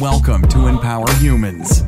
Welcome to Empower Humans.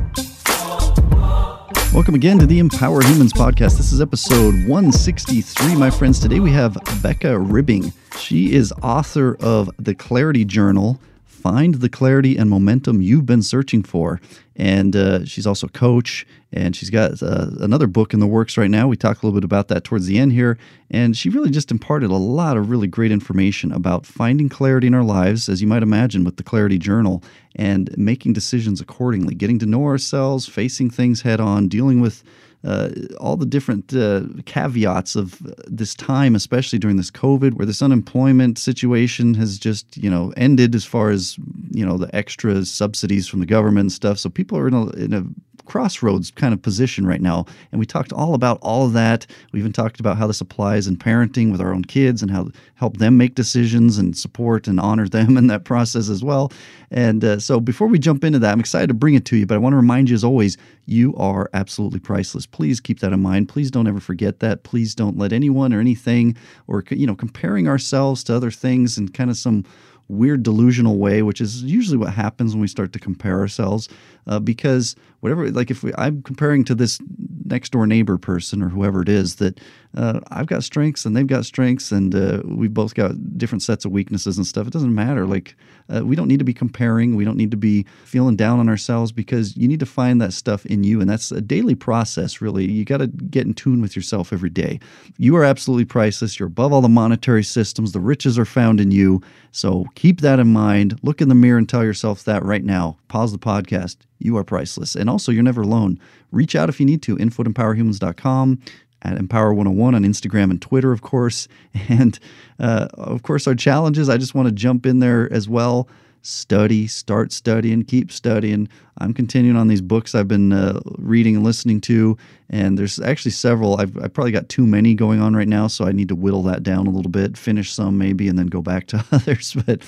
Welcome again to the Empower Humans podcast. This is episode 163, my friends. Today we have Becca Ribbing. She is author of The Clarity Journal Find the Clarity and Momentum You've Been Searching For. And uh, she's also coach, and she's got uh, another book in the works right now. We talk a little bit about that towards the end here. And she really just imparted a lot of really great information about finding clarity in our lives, as you might imagine, with the Clarity Journal, and making decisions accordingly, getting to know ourselves, facing things head on, dealing with uh, all the different uh, caveats of this time, especially during this COVID, where this unemployment situation has just you know ended as far as you know the extra subsidies from the government and stuff. So people are in a, in a crossroads kind of position right now. And we talked all about all of that. We even talked about how this applies in parenting with our own kids and how help them make decisions and support and honor them in that process as well. And uh, so before we jump into that, I'm excited to bring it to you, but I want to remind you as always, you are absolutely priceless. Please keep that in mind. Please don't ever forget that. Please don't let anyone or anything or you know comparing ourselves to other things and kind of some weird delusional way, which is usually what happens when we start to compare ourselves. Uh, because whatever, like if we, I'm comparing to this next door neighbor person or whoever it is, that uh, I've got strengths and they've got strengths and uh, we've both got different sets of weaknesses and stuff. It doesn't matter. Like uh, we don't need to be comparing. We don't need to be feeling down on ourselves because you need to find that stuff in you, and that's a daily process. Really, you got to get in tune with yourself every day. You are absolutely priceless. You're above all the monetary systems. The riches are found in you. So keep that in mind. Look in the mirror and tell yourself that right now. Pause the podcast. You are priceless. And also, you're never alone. Reach out if you need to. Info at empowerhumans.com at Empower 101 on Instagram and Twitter, of course. And uh, of course, our challenges. I just want to jump in there as well. Study, start studying, keep studying. I'm continuing on these books I've been uh, reading and listening to, and there's actually several. I've, I've, probably got too many going on right now, so I need to whittle that down a little bit, finish some maybe, and then go back to others. But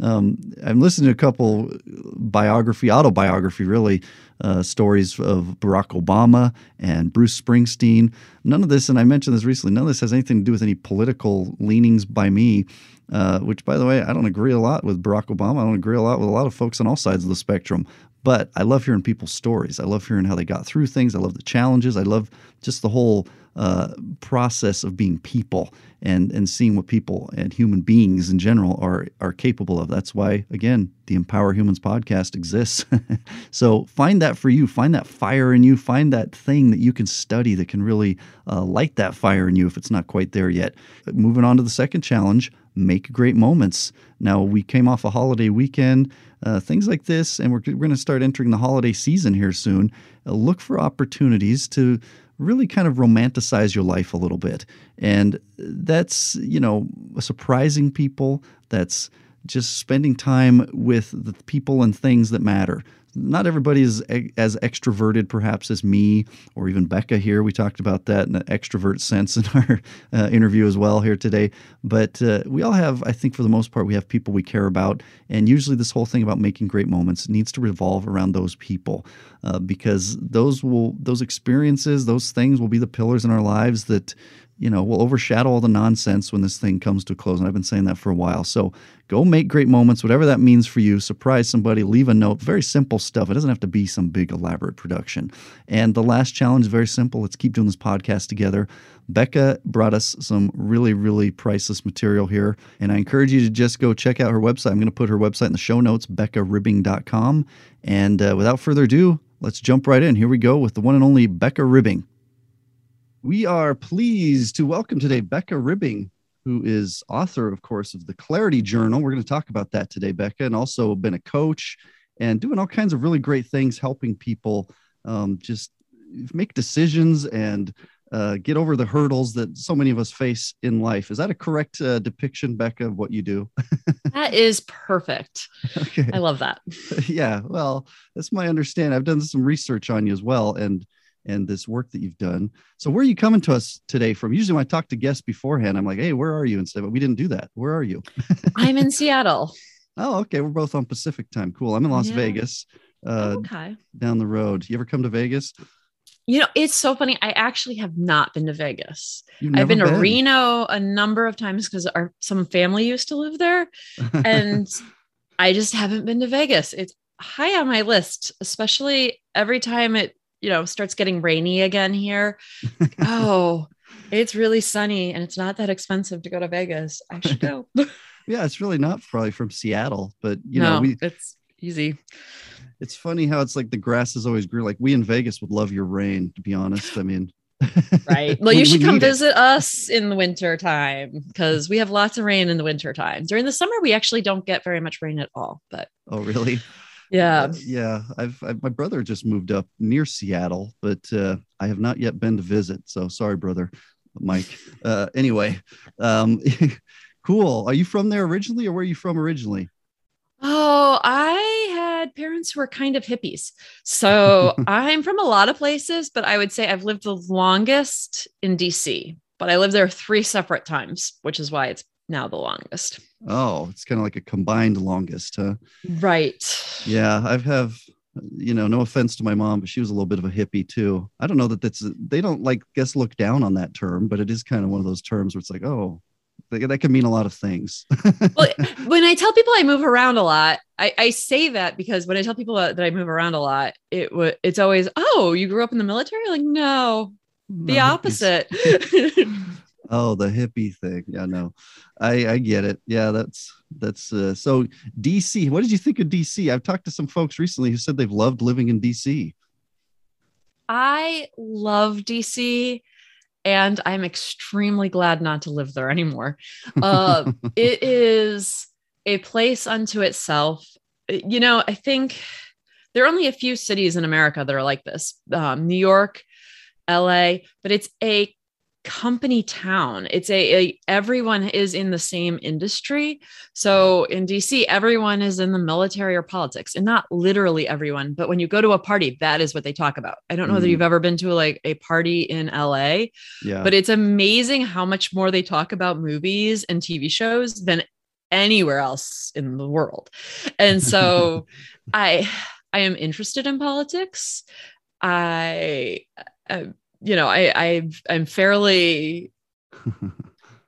um, I'm listening to a couple biography, autobiography, really, uh, stories of Barack Obama and Bruce Springsteen. None of this, and I mentioned this recently, none of this has anything to do with any political leanings by me. Uh, which, by the way, I don't agree a lot with Barack Obama. I don't agree a lot with a lot of folks on all sides of the spectrum. But I love hearing people's stories. I love hearing how they got through things. I love the challenges. I love just the whole uh, process of being people and and seeing what people and human beings in general are are capable of. That's why again the Empower Humans podcast exists. so find that for you. Find that fire in you. Find that thing that you can study that can really uh, light that fire in you if it's not quite there yet. Moving on to the second challenge make great moments. Now, we came off a holiday weekend, uh, things like this, and we're, we're going to start entering the holiday season here soon. Uh, look for opportunities to really kind of romanticize your life a little bit. And that's, you know, surprising people. That's just spending time with the people and things that matter not everybody is as extroverted perhaps as me or even Becca here. We talked about that in an extrovert sense in our uh, interview as well here today. But uh, we all have, I think, for the most part, we have people we care about, and usually this whole thing about making great moments needs to revolve around those people uh, because those will, those experiences, those things will be the pillars in our lives that you know, will overshadow all the nonsense when this thing comes to a close. And I've been saying that for a while. So go make great moments, whatever that means for you. Surprise somebody, leave a note. Very simple stuff. It doesn't have to be some big, elaborate production. And the last challenge is very simple. Let's keep doing this podcast together. Becca brought us some really, really priceless material here. And I encourage you to just go check out her website. I'm going to put her website in the show notes, beccaribbing.com. And uh, without further ado, let's jump right in. Here we go with the one and only Becca Ribbing. We are pleased to welcome today Becca Ribbing, who is author, of course, of the Clarity Journal. We're going to talk about that today, Becca, and also been a coach and doing all kinds of really great things, helping people um, just make decisions and uh, get over the hurdles that so many of us face in life. Is that a correct uh, depiction, Becca, of what you do? that is perfect. Okay. I love that. Yeah. Well, that's my understanding. I've done some research on you as well. And and this work that you've done. So where are you coming to us today from? Usually when I talk to guests beforehand, I'm like, hey, where are you? And say, but we didn't do that. Where are you? I'm in Seattle. Oh, okay. We're both on Pacific time. Cool. I'm in Las yeah. Vegas. Uh, okay. Down the road. You ever come to Vegas? You know, it's so funny. I actually have not been to Vegas. I've been, been, to Reno a number of times because our some family used to live there, and I just haven't been to Vegas. It's high on my list, especially every time it, you know, starts getting rainy again here. oh, it's really sunny and it's not that expensive to go to Vegas. I should go. yeah, it's really not probably from Seattle, but you no, know, we, it's easy. It's funny how it's like the grass is always green. Like we in Vegas would love your rain, to be honest. I mean, right. Well, you should come visit it. us in the winter time because we have lots of rain in the winter time. During the summer, we actually don't get very much rain at all. But oh, really? Yeah, uh, yeah. I've, I've, my brother just moved up near Seattle, but uh, I have not yet been to visit. So sorry, brother, Mike. Uh, anyway, um, cool. Are you from there originally, or where are you from originally? Oh, I had parents who were kind of hippies. So I'm from a lot of places, but I would say I've lived the longest in DC, but I lived there three separate times, which is why it's now the longest. Oh, it's kind of like a combined longest, huh? Right. Yeah, I've have you know, no offense to my mom, but she was a little bit of a hippie too. I don't know that that's they don't like guess look down on that term, but it is kind of one of those terms where it's like, oh, that can mean a lot of things. well, when I tell people I move around a lot, I, I say that because when I tell people that I move around a lot, it w- it's always, oh, you grew up in the military? Like, no, the no, opposite. oh, the hippie thing. Yeah, no, I, I get it. Yeah, that's that's uh, so DC. What did you think of DC? I've talked to some folks recently who said they've loved living in DC. I love DC and I'm extremely glad not to live there anymore. Uh, it is a place unto itself. You know, I think there are only a few cities in America that are like this um, New York, LA, but it's a company town. It's a, a, everyone is in the same industry. So in DC, everyone is in the military or politics, and not literally everyone, but when you go to a party, that is what they talk about. I don't know mm. whether you've ever been to like a party in LA, yeah. but it's amazing how much more they talk about movies and TV shows than anywhere else in the world. And so I I am interested in politics. I, I uh, you know, I, I I'm fairly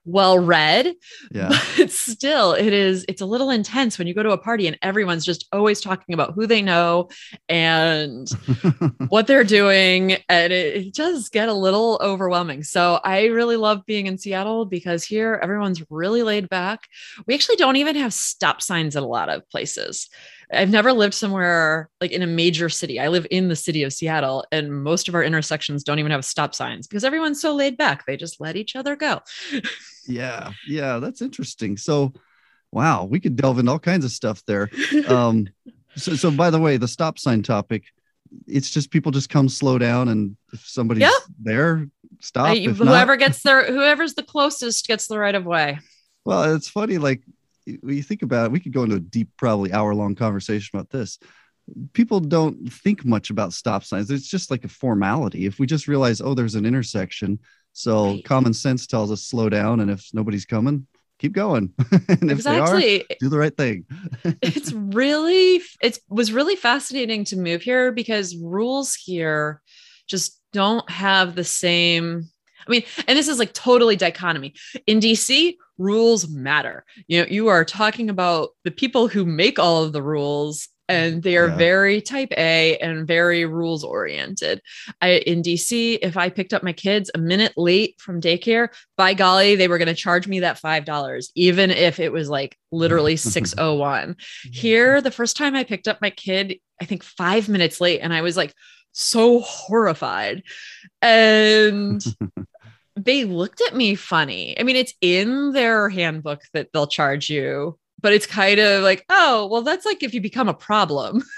well read yeah. but still it is it's a little intense when you go to a party and everyone's just always talking about who they know and what they're doing and it, it does get a little overwhelming. So i really love being in seattle because here everyone's really laid back. We actually don't even have stop signs at a lot of places I've never lived somewhere like in a major city. I live in the city of Seattle, and most of our intersections don't even have stop signs because everyone's so laid back. They just let each other go. yeah, yeah, that's interesting. So, wow, we could delve into all kinds of stuff there. Um, so, so by the way, the stop sign topic, it's just people just come slow down, and if somebody's yep. there, stop. Uh, whoever not, gets there, whoever's the closest gets the right of way. Well, it's funny, like when you think about it, we could go into a deep, probably hour long conversation about this. People don't think much about stop signs. It's just like a formality. If we just realize, oh, there's an intersection, so right. common sense tells us slow down, and if nobody's coming, keep going. and if exactly. they are, do the right thing. it's really it was really fascinating to move here because rules here just don't have the same I mean, and this is like totally dichotomy. In DC, rules matter. You know, you are talking about the people who make all of the rules and they are yeah. very type A and very rules oriented. I in DC, if I picked up my kids a minute late from daycare, by golly, they were going to charge me that $5 even if it was like literally 601. Here, the first time I picked up my kid, I think 5 minutes late and I was like so horrified. And they looked at me funny. I mean, it's in their handbook that they'll charge you, but it's kind of like, oh, well, that's like if you become a problem.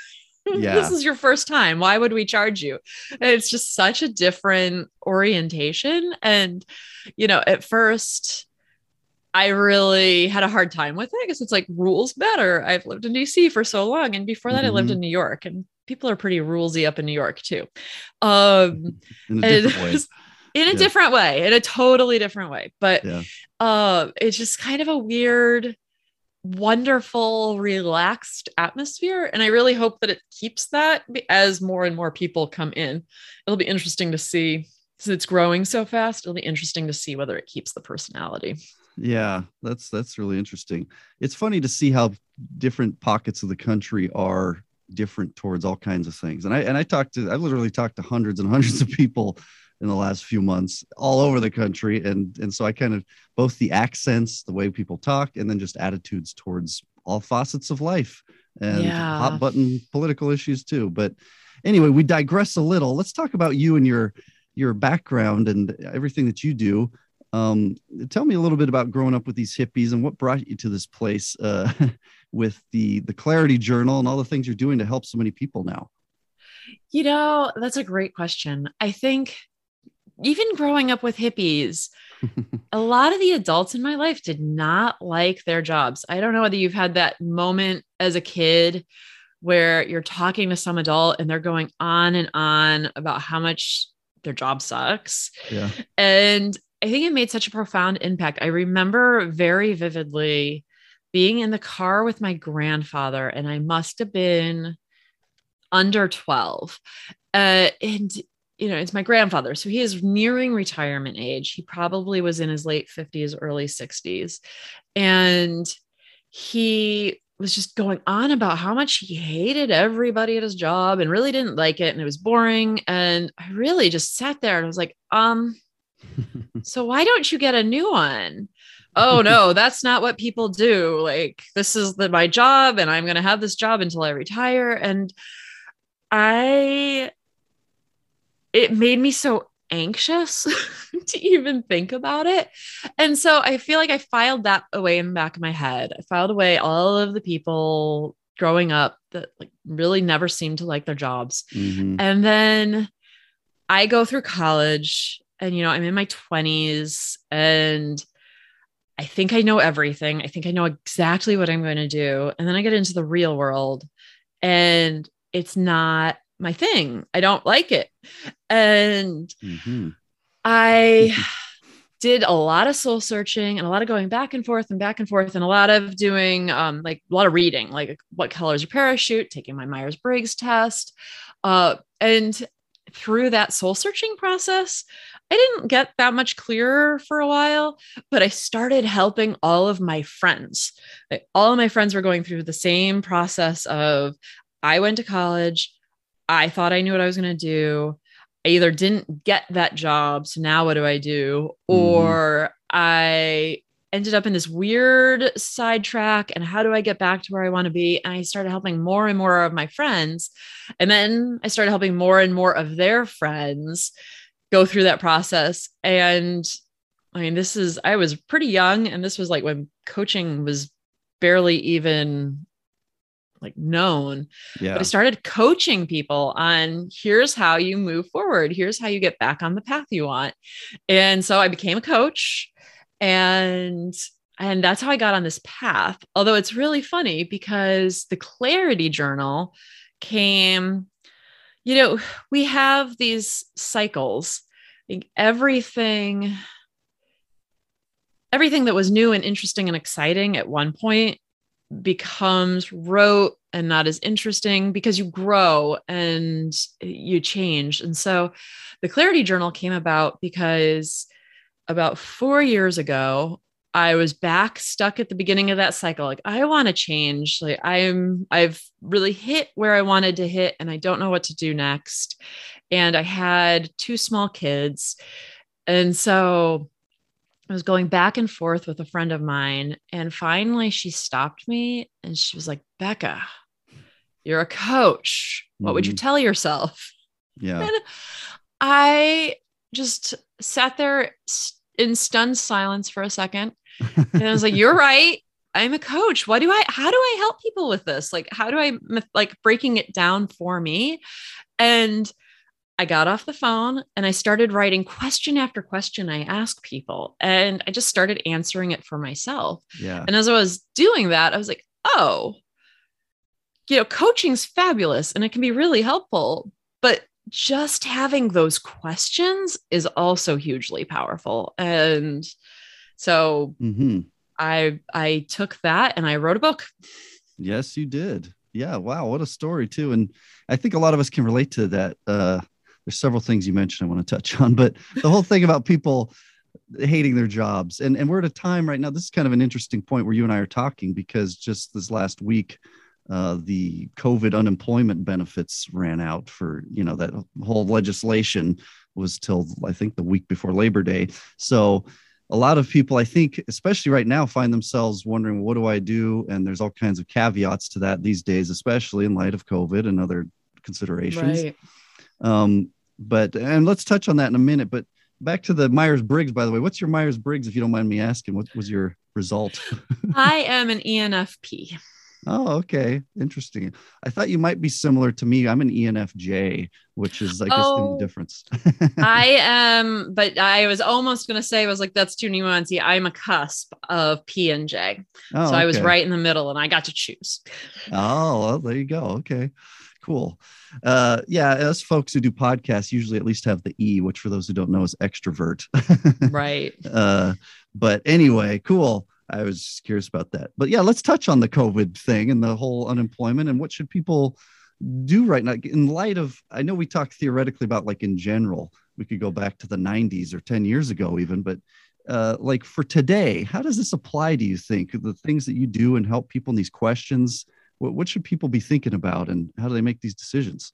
Yeah. this is your first time. Why would we charge you? And it's just such a different orientation. And, you know, at first, I really had a hard time with it because it's like rules matter. I've lived in DC for so long. And before that, mm-hmm. I lived mm-hmm. in New York, and people are pretty rulesy up in New York too. Um, in a different way in a yeah. different way, in a totally different way. But yeah. uh, it's just kind of a weird, wonderful, relaxed atmosphere. And I really hope that it keeps that as more and more people come in. It'll be interesting to see since it's growing so fast. It'll be interesting to see whether it keeps the personality. Yeah, that's that's really interesting. It's funny to see how different pockets of the country are different towards all kinds of things. And I and I talked to I literally talked to hundreds and hundreds of people in the last few months all over the country and and so I kind of both the accents, the way people talk and then just attitudes towards all facets of life and Yeah. hot button political issues too. But anyway, we digress a little. Let's talk about you and your your background and everything that you do. Um, tell me a little bit about growing up with these hippies and what brought you to this place uh, with the the Clarity Journal and all the things you're doing to help so many people now. You know, that's a great question. I think even growing up with hippies, a lot of the adults in my life did not like their jobs. I don't know whether you've had that moment as a kid where you're talking to some adult and they're going on and on about how much their job sucks. Yeah. And I think it made such a profound impact. I remember very vividly being in the car with my grandfather, and I must have been under 12. Uh, and, you know, it's my grandfather. So he is nearing retirement age. He probably was in his late 50s, early 60s. And he was just going on about how much he hated everybody at his job and really didn't like it and it was boring and i really just sat there and I was like um so why don't you get a new one oh no that's not what people do like this is the, my job and i'm going to have this job until i retire and i it made me so anxious to even think about it and so i feel like i filed that away in the back of my head i filed away all of the people growing up that like really never seemed to like their jobs Mhm. and then I go through college and, you know, I'm in my 20s and I think I know everything. I think I know exactly what I'm going to do. And then I get into the real world and it's not my thing. I don't like it. And Mhm. I did a lot of soul searching and a lot of going back and forth and back and forth and a lot of doing um, like a lot of reading, like what color is your parachute, taking my Myers Briggs test. Uh, and through that soul searching process, I didn't get that much clearer for a while, but I started helping all of my friends. Like, all of my friends were going through the same process of I went to college, I thought I knew what I was going to do. I either didn't get that job, so now what do I do? Mm-hmm. Or I ended up in this weird sidetrack and how do I get back to where I want to be? And I started helping more and more of my friends. And then I started helping more and more of their friends go through that process. And I mean, this is, I was pretty young, and this was like when coaching was barely even like known Yeah. but I started coaching people on here's how you move forward. Here's how you get back on the path you want. And so I became a coach and and that's how I got on this path. Although it's really funny because the clarity journal came you know, we have these cycles. I think everything everything that was new and interesting and exciting at one point becomes rote and not as interesting because you grow and you change. And so the Clarity Journal came about because about four years ago, I was back stuck at the beginning of that cycle. Like, I want to change. Like, I'm, I've really hit where I wanted to hit and I don't know what to do next. And I had two small kids. And so I was going back and forth with a friend of mine. And finally, she stopped me and she was like, Becca, you're a coach. What would you Mhm. tell yourself? Yeah. And I just sat there in stunned silence for a second. And I was like, you're right. I'm a coach. What do I, how do I help people with this? Like, how do I, like, breaking it down for me? And I got off the phone and I started writing question after question I ask people. And I just started answering it for myself. Yeah. And as I was doing that, I was like, oh, you know, coaching's fabulous and it can be really helpful. But just having those questions is also hugely powerful. And so hmm I I took that and I wrote a book. Yes, you did. Yeah. Wow. What a story too. And I think a lot of us can relate to that. Uh, there's several things you mentioned I want to touch on, but the whole thing about people hating their jobs and, and we're at a time right now, this is kind of an interesting point where you and I are talking because just this last week, uh, the COVID unemployment benefits ran out for, you know, that whole legislation was till I think the week before Labor Day. So a lot of people, I think, especially right now, find themselves wondering, what do I do? And there's all kinds of caveats to that these days, especially in light of COVID and other considerations. Right. Um, but and let's touch on that in a minute. But back to the Myers Briggs, by the way, what's your Myers Briggs, if you don't mind me asking? What was your result? I am an ENFP. oh, okay, interesting. I thought you might be similar to me. I'm an ENFJ, which is I guess Oh. the difference. I am, but I was almost going to say, I was like, that's too nuancey. I'm a cusp of P and J. Oh, so I was right in the middle and I got to choose. Oh, well, there you go. Okay, cool. Uh, yeah, us folks who do podcasts usually at least have the E, which for those who don't know is extrovert. Right. uh, but anyway, cool. I was just curious about that. But yeah, let's touch on the COVID thing and the whole unemployment and what should people do right now in light of I know we talked theoretically about like in general, we could go back to the 90s or 10 years ago even, but uh, like for today, how does this apply do you think? The things that you do and help people in these questions, what, what should people be thinking about and how do they make these decisions?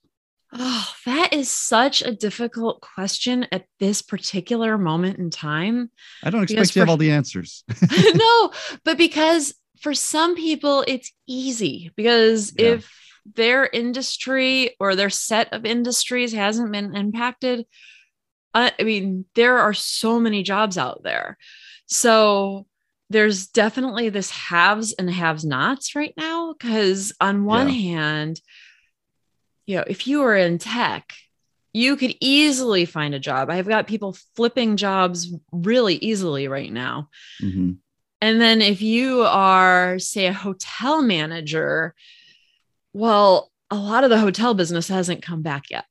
Oh, that is such a difficult question at this particular moment in time. I don't expect you have all the answers. no, but because for some people it's easy because Yeah. if their industry or their set of industries hasn't been impacted, I mean, there are so many jobs out there. So there's definitely this haves and haves nots right now. Because on one hand, you know, if you were in tech, you could easily find a job. I've got people flipping jobs really easily right now. Mhm. And then if you are, say, a hotel manager, well, a lot of the hotel business hasn't come back yet.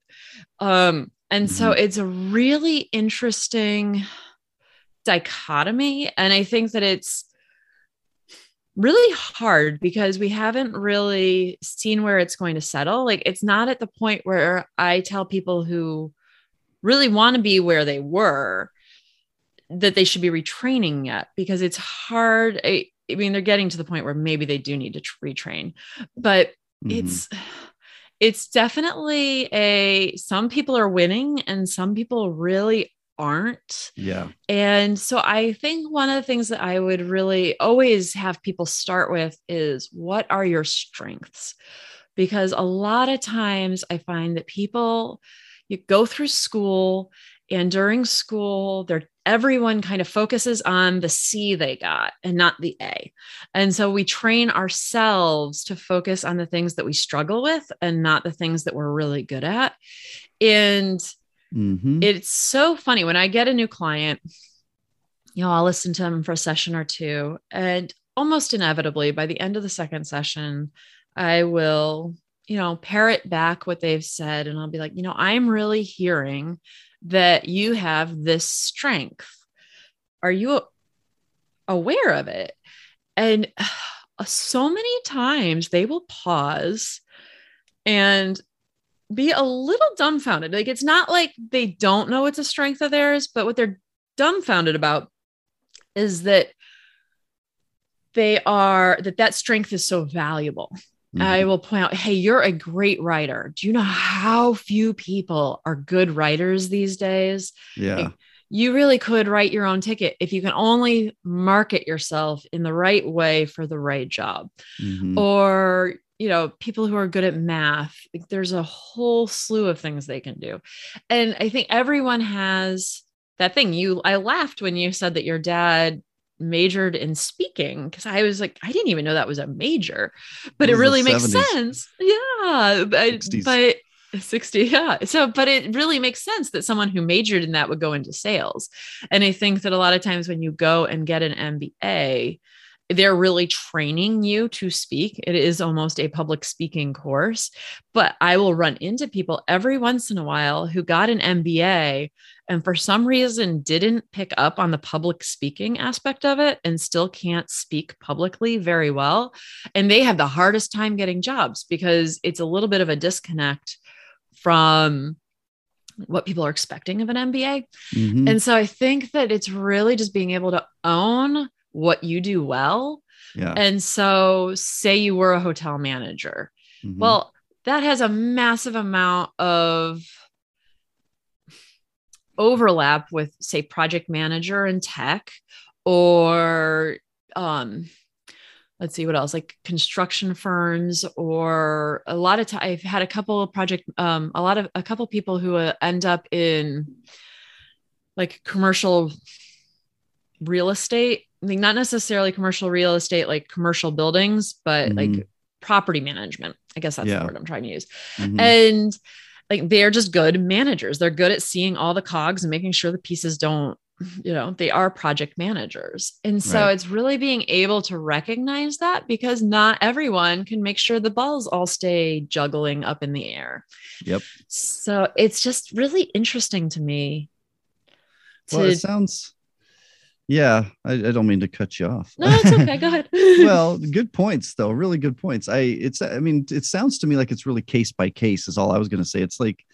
Um, and so it's a really interesting dichotomy. And I think that it's really hard because we haven't really seen where it's going to settle. Like, it's not at the point where I tell people who really want to be where they were that they should be retraining yet because it's hard. I, I mean, they're getting to the point where maybe they do need to tr- retrain, but Mhm. it's it's definitely a some people are winning and some people really aren't. yeah. And so I think one of the things that I would really always have people start with is what are your strengths? Because a lot of times I find that people you go through school and during school they're everyone kind of focuses on the C they got and not the A. And so we train ourselves to focus on the things that we struggle with and not the things that we're really good at. And Mhm. it's so funny when I get a new client, you know, I'll listen to them for a session or two, and almost inevitably by the end of the second session, I will, you know, parrot back what they've said, and I'll be like, you know, I'm really hearing that you have this strength. Are you aware of it? And so many times they will pause and be a little dumbfounded. Like it's not like they don't know it's a strength of theirs, but what they're dumbfounded about is that they are that that strength is so valuable. I Mhm. will point out, hey, you're a great writer. Do you know how few people are good writers these days? yeah. You really could write your own ticket if you can only market yourself in the right way for the right job Mhm. or you know people who are good at math there's a whole slew of things they can do. And i think everyone has that thing. You i laughed when you said that your dad majored in speaking because i was like i didn't even know that was a major but It it really makes 70s. sense. Yeah but, 60s. but 60 yeah. So but it really makes sense that someone who majored in that would go into sales. And i think that a lot of times when you go and get an mba they're really training you to speak. It is almost a public speaking course, but I will run into people every once in a while who got an MBA and for some reason didn't pick up on the public speaking aspect of it and still can't speak publicly very well. And they have the hardest time getting jobs because it's a little bit of a disconnect from what people are expecting of an MBA. Mhm. And so I think that it's really just being able to own what you do well Yeah. And so, say you were a hotel manager. Mhm. Well, that has a massive amount of overlap with, say, project manager in tech or, um, let's see what else, like construction firms or a lot of time. I've had a couple of project, um, a lot of a couple people who uh, end up in like commercial real estate. I mean, not necessarily commercial real estate, like commercial buildings, but like Mhm. property management. I guess that's Yeah. the word I'm trying to use. Mhm. And like they're just good managers. They're good at seeing all the cogs and making sure the pieces don't, you know, they are project managers. And so Right. it's really being able to recognize that because not everyone can make sure the balls all stay juggling up in the air. Yep. So it's just really interesting to me. To, Well, it sounds. Yeah, I, I don't mean to cut you off. no, it's okay. Go ahead. well, good points though. Really good points. I it's I mean, it sounds to me like it's really case by case is all I was going to say. It's like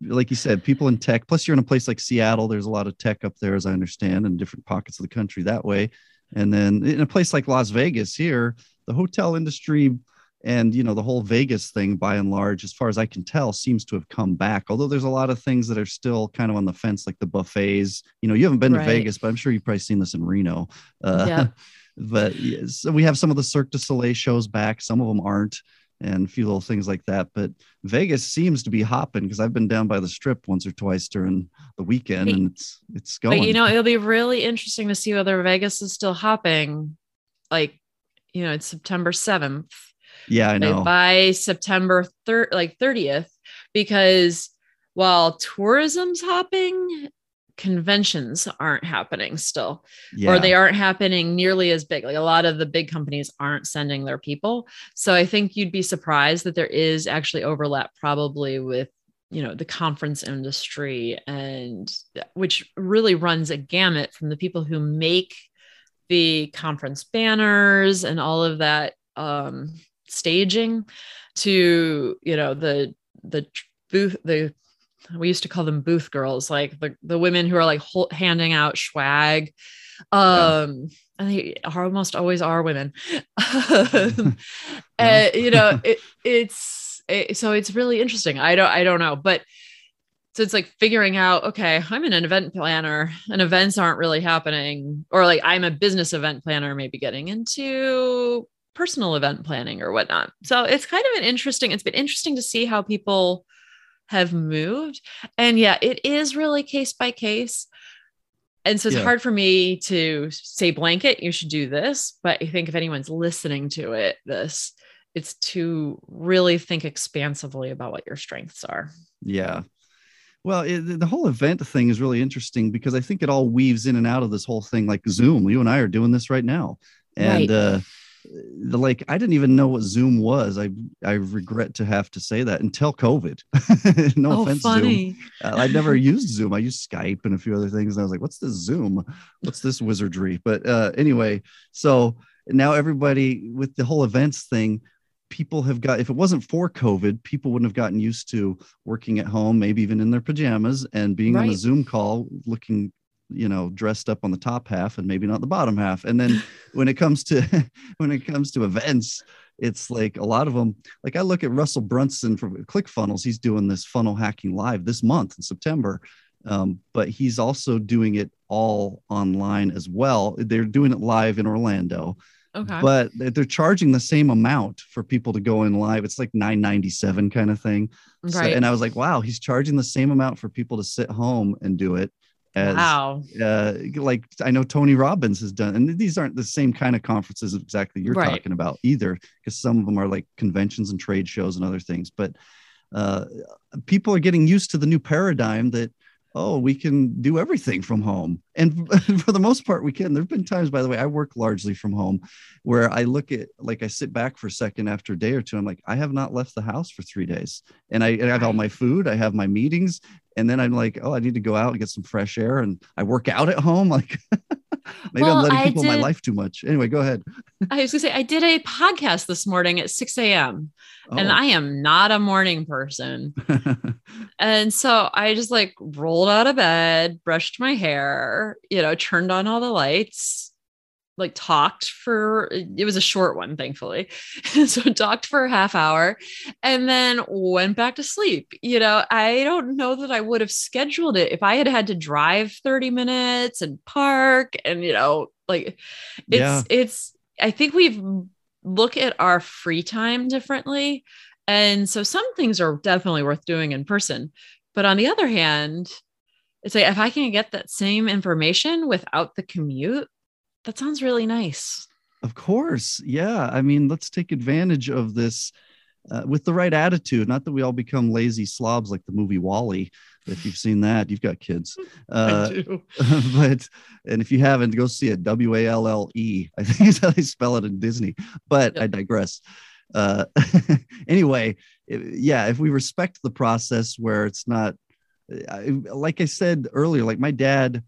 like you said, people in tech, plus you're in a place like Seattle, there's a lot of tech up there as I understand in different pockets of the country that way. And then in a place like Las Vegas here, the hotel industry and you know the whole Vegas thing by and large as far as I can tell seems to have come back. Although there's a lot of things that are still kind of on the fence like the buffets. You know, you haven't been Right. to Vegas, but I'm sure you've probably seen this in Reno. Uh, Yeah. but so we have some of the Cirque du Soleil shows back. Some of them aren't, and a few little things like that. But Vegas seems to be hopping because I've been down by the Strip once or twice during the weekend, and it's it's going. But you know, it'll be really interesting to see whether Vegas is still hopping. Like, you know, it's September 7th. Yeah, I know. by September third, like 30th, because while tourism's hopping, conventions aren't happening still, Yeah, or they aren't happening nearly as big. Like a lot of the big companies aren't sending their people. So I think you'd be surprised that there is actually overlap probably with you know the conference industry and which really runs a gamut from the people who make the conference banners and all of that um staging to you know the the booth the we used to call them booth girls like the, the women who are like hol- handing out swag. Um and they are almost always are women. Um, uh, you know it, it's it, so it's really interesting. I don't i don't know but so it's like figuring out okay i'm an event planner and events aren't really happening or like i'm a business event planner maybe getting into personal event planning or whatnot so it's kind of an interesting it's been interesting to see how people have moved and yeah it is really case by case and so it's Yeah. hard for me to say blanket you should do this but i think if anyone's listening to it this it's to really think expansively about what your strengths are Yeah. Well, it, the whole event thing is really interesting because I think it all weaves in and out of this whole thing like Zoom. You and I are doing this right now. And Right. uh like I didn't even know what Zoom was. I I regret to have to say that until COVID. no oh offense, Zoom. Uh, I'd never used Zoom. I used Skype and a few other things. And I was like, what's this Zoom? What's this wizardry? But uh, anyway, so now everybody with the whole events thing, people have got, if it wasn't for COVID, people wouldn't have gotten used to working at home, maybe even in their pajamas and being on a Zoom call looking, you know, dressed up on the top half and maybe not the bottom half. And then when it comes to, when it comes to events, it's like a lot of them like i look at russell brunson from clickfunnels. He's doing this funnel hacking live this month in september um, but he's also doing it all online as well. They're doing it live in orlando okay. but they're charging the same amount for people to go in live. It's like 997 kind of thing. So- right. and i was like wow he's charging the same amount for people to sit home and do it as wow uh, like I know Tony Robbins has done, and these aren't the same kind of conferences exactly you're Right. talking about either, because some of them are like conventions and trade shows and other things. But uh, people are getting used to the new paradigm that oh, we can do everything from home, and for the most part, we can. There've been times, by the way, I work largely from home, where I look at like I sit back for a second after a day or two. I'm like, I have not left the house for three days, and I, and I have all my food, I have my meetings, and then I'm like, oh, I need to go out and get some fresh air, and I work out at home. Like maybe Well, I'm letting people in my life too much. Anyway, go ahead. i was gonna say i did a podcast this morning at 6 a.m and Oh. i am not a morning person And so I just like rolled out of bed, brushed my hair, you know, turned on all the lights, like talked for it was a short one thankfully. So talked for a half hour and then went back to sleep. You know i don't know that i would have scheduled it if i had had to drive 30 minutes and park and you know like it's Yeah. it's i think we've mm, look at our free time differently. And so some things are definitely worth doing in person. But on the other hand it's like if i can get that same information without the commute that sounds really nice. Of course. Yeah. I mean, let's take advantage of this uh, with the right attitude. Not that we all become lazy slobs like the movie WALL-E. If you've seen that, you've got kids. Uh, do. but, and if you haven't, go see it. W A L L E. I think is how they spell it in Disney. But I digress. Uh, anyway, it- yeah, if we respect the process where it's not, I, like I said earlier, like my dad,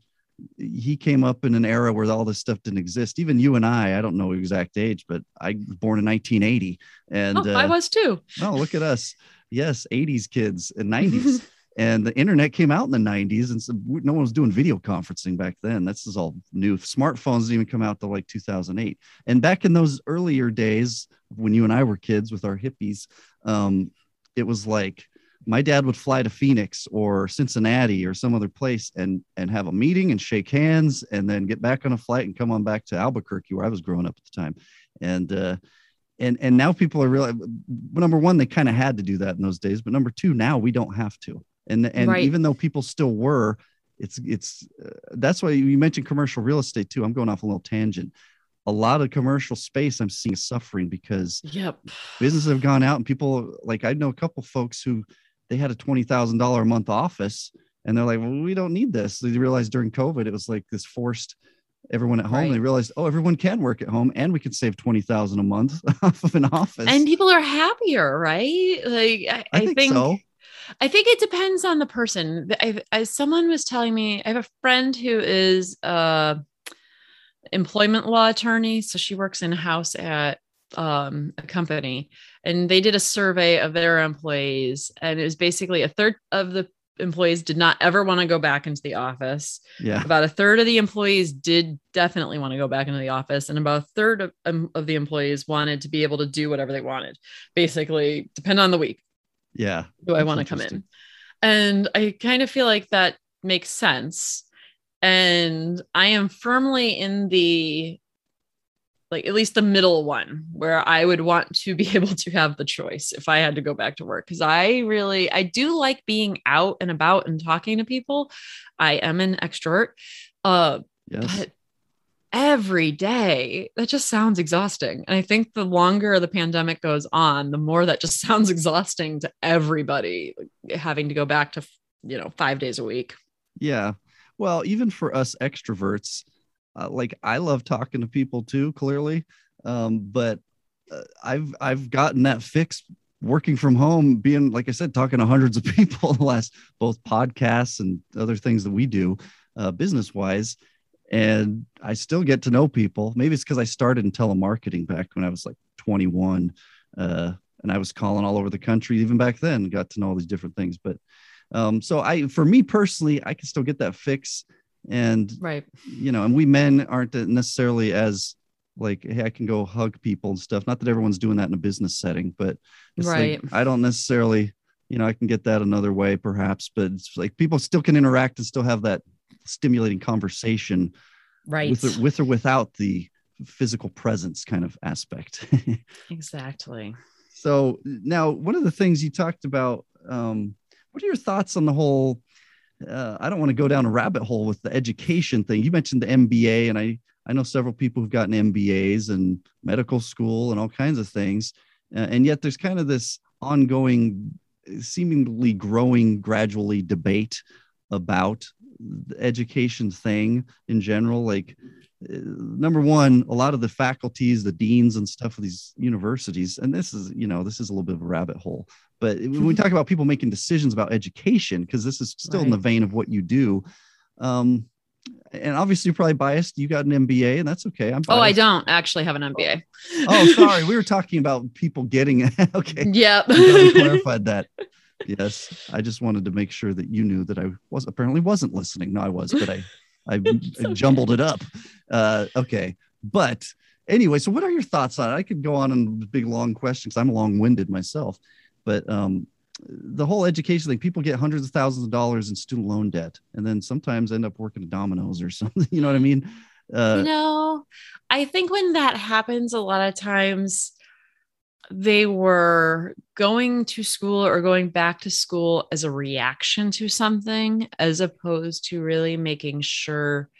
he came up in an era where all this stuff didn't exist. Even you and I, I don't know exact age, but I was born in 1980. And oh, I uh, was too. oh, look at us. Yes, 80s kids and 90s. and the internet came out in the 90s. And so no one was doing video conferencing back then. This is all new. Smartphones didn't even come out till like 2008. And back in those earlier days, when you and I were kids with our hippies, um, it was like, my dad would fly to Phoenix or Cincinnati or some other place and and have a meeting and shake hands and then get back on a flight and come on back to Albuquerque where I was growing up at the time. And uh and and now people are really number one they kind of had to do that in those days but number two now we don't have to and and Right. even though people still were it's it's uh, that's why you mentioned commercial real estate too i'm going off a little tangent a lot of commercial space i'm seeing is suffering because Yep. businesses have gone out and people like I know a couple folks who they had a twenty thousand dollar a month office and they're like, well, we don't need this. They realized during COVID it was like this forced everyone at home. Right. They realized, oh, everyone can work at home and we can save twenty thousand a month off of an office. And people are happier, right? Like I, I, I, think, think, so. I think it depends on the person. I, as someone was telling me, I have a friend who is a employment law attorney, so she works in house at um, a company, and they did a survey of their employees, and it was basically a third of the employees did not ever want to go back into the office. Yeah. About a third of the employees did definitely want to go back into the office, and about a third of, um, of the employees wanted to be able to do whatever they wanted. Basically, depend on the week Yeah. do I want to come in? And I kind of feel like that makes sense. And I am firmly in the like at least the middle one where I would want to be able to have the choice if I had to go back to work because I really I do like being out and about and talking to people. I am an extrovert. Uh Yes. but every day that just sounds exhausting and i think the longer the pandemic goes on the more that just sounds exhausting to everybody like, having to go back to you know five days a week Yeah. Well, even for us extroverts, uh, like I love talking to people too, clearly. Um, but uh, I've I've gotten that fix working from home, being like I said, talking to hundreds of people the last both podcasts and other things that we do, uh, business wise. And I still get to know people. Maybe it's because I started in telemarketing back when I was like 21. Uh, and I was calling all over the country even back then, got to know all these different things. But um, so I, for me personally, I can still get that fix. And, right you know, and we men aren't necessarily as like, Hey, I can go hug people and stuff. Not that everyone's doing that in a business setting, but it's Right. like, I don't necessarily, you know, I can get that another way perhaps, but it's like people still can interact and still have that stimulating conversation right with or, with or without the physical presence kind of aspect. exactly So now, one of the things you talked about, um, what are your thoughts on the whole? Uh, I don't want to go down a rabbit hole with the education thing. You mentioned the MBA, and I I know several people who've gotten MBAs and medical school and all kinds of things, uh, and yet there's kind of this ongoing, seemingly growing, gradually debate about education thing in general, like uh, number one, a lot of the faculties, the deans and stuff of these universities, and this is, you know, this is a little bit of a rabbit hole. But when we talk about people making decisions about education, because this is still in the vein of what you do, um, and obviously you're probably biased. You got an MBA, and that's okay. I'm oh i don't actually have an mba Oh, sorry. We were talking about people getting. okay, yep I'm glad we clarified that. Yes, I just wanted to make sure that you knew that I was apparently wasn't listening. No, I was, but I I, I jumbled it up. Uh, okay, but anyway, so what are your thoughts on it? I could go on and big long questions. I'm long winded myself, but um, the whole education thing, people get hundreds of thousands of dollars in student loan debt, and then sometimes end up working at Domino's or something. You know what I mean? Uh, you know, I think when that happens, a lot of times they were going to school or going back to school as a reaction to something, as opposed to really making sure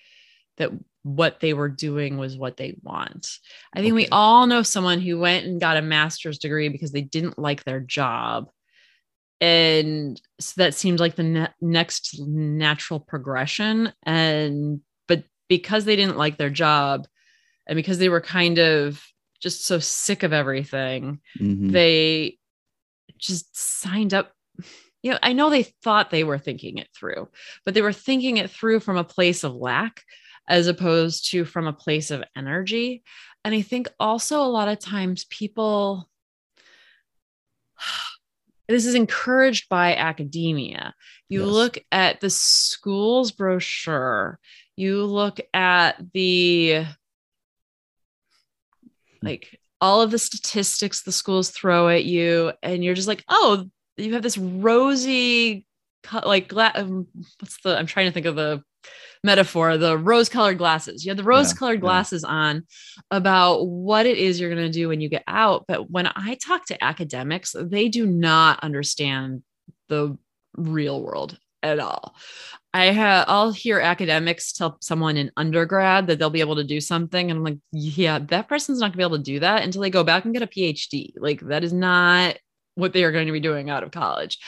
that what they were doing was what they want. I think okay. we all know someone who went and got a master's degree because they didn't like their job. And so that seemed like the ne- next natural progression. And, but because they didn't like their job and because they were kind of just so sick of everything, mm-hmm. they just signed up. You know, I know they thought they were thinking it through, but they were thinking it through from a place of lack as opposed to from a place of energy. And I think also a lot of times people, this is encouraged by academia. You yes. look at the school's brochure, you look at the like all of the statistics the schools throw at you, and you're just like, oh, you have this rosy, like, um, what's the, I'm trying to think of the metaphor the rose colored glasses. You have the rose colored yeah, glasses yeah. on about what it is you're going to do when you get out but when i talk to academics they do not understand the real world at all i have i'll hear academics tell someone in undergrad that they'll be able to do something and i'm like yeah that person's not to be able to do that until they go back and get a phd like that is not what they are going to be doing out of college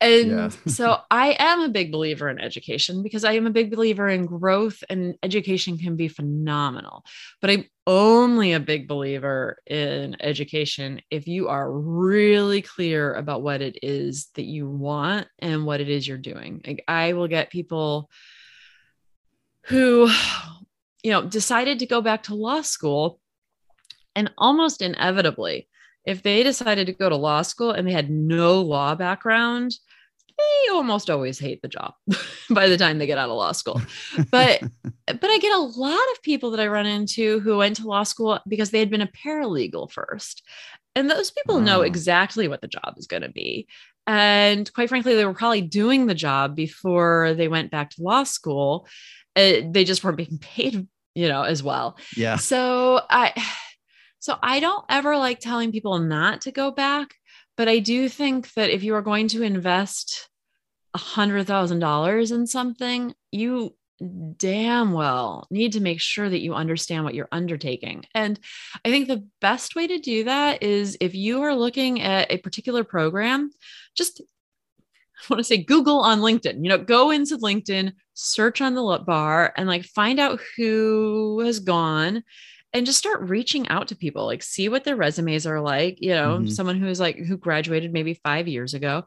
and yeah. so I am a big believer in education because I am a big believer in growth and education can be phenomenal. But I'm only a big believer in education if you are really clear about what it is that you want and what it is you're doing. Like I will get people who you know decided to go back to law school and almost inevitably if they decided to go to law school and they had no law background, they almost always hate the job by the time they get out of law school. But but I get a lot of people that I run into who went to law school because they had been a paralegal first. And those people know exactly what the job is going to be. And quite frankly, they were probably doing the job before they went back to law school. Uh, they just weren't being paid, you know, as well. Yeah. So I so I don't ever like telling people not to go back, but I do think that if you are going to invest a hundred thousand dollars in something, you damn well need to make sure that you understand what you're undertaking. And I think the best way to do that is if you are looking at a particular program, just I want to say Google on LinkedIn. You know, go into LinkedIn, search on the bar, and like find out who has gone and just start reaching out to people like see what their resumes are like you know mm-hmm. someone who's like who graduated maybe five years ago.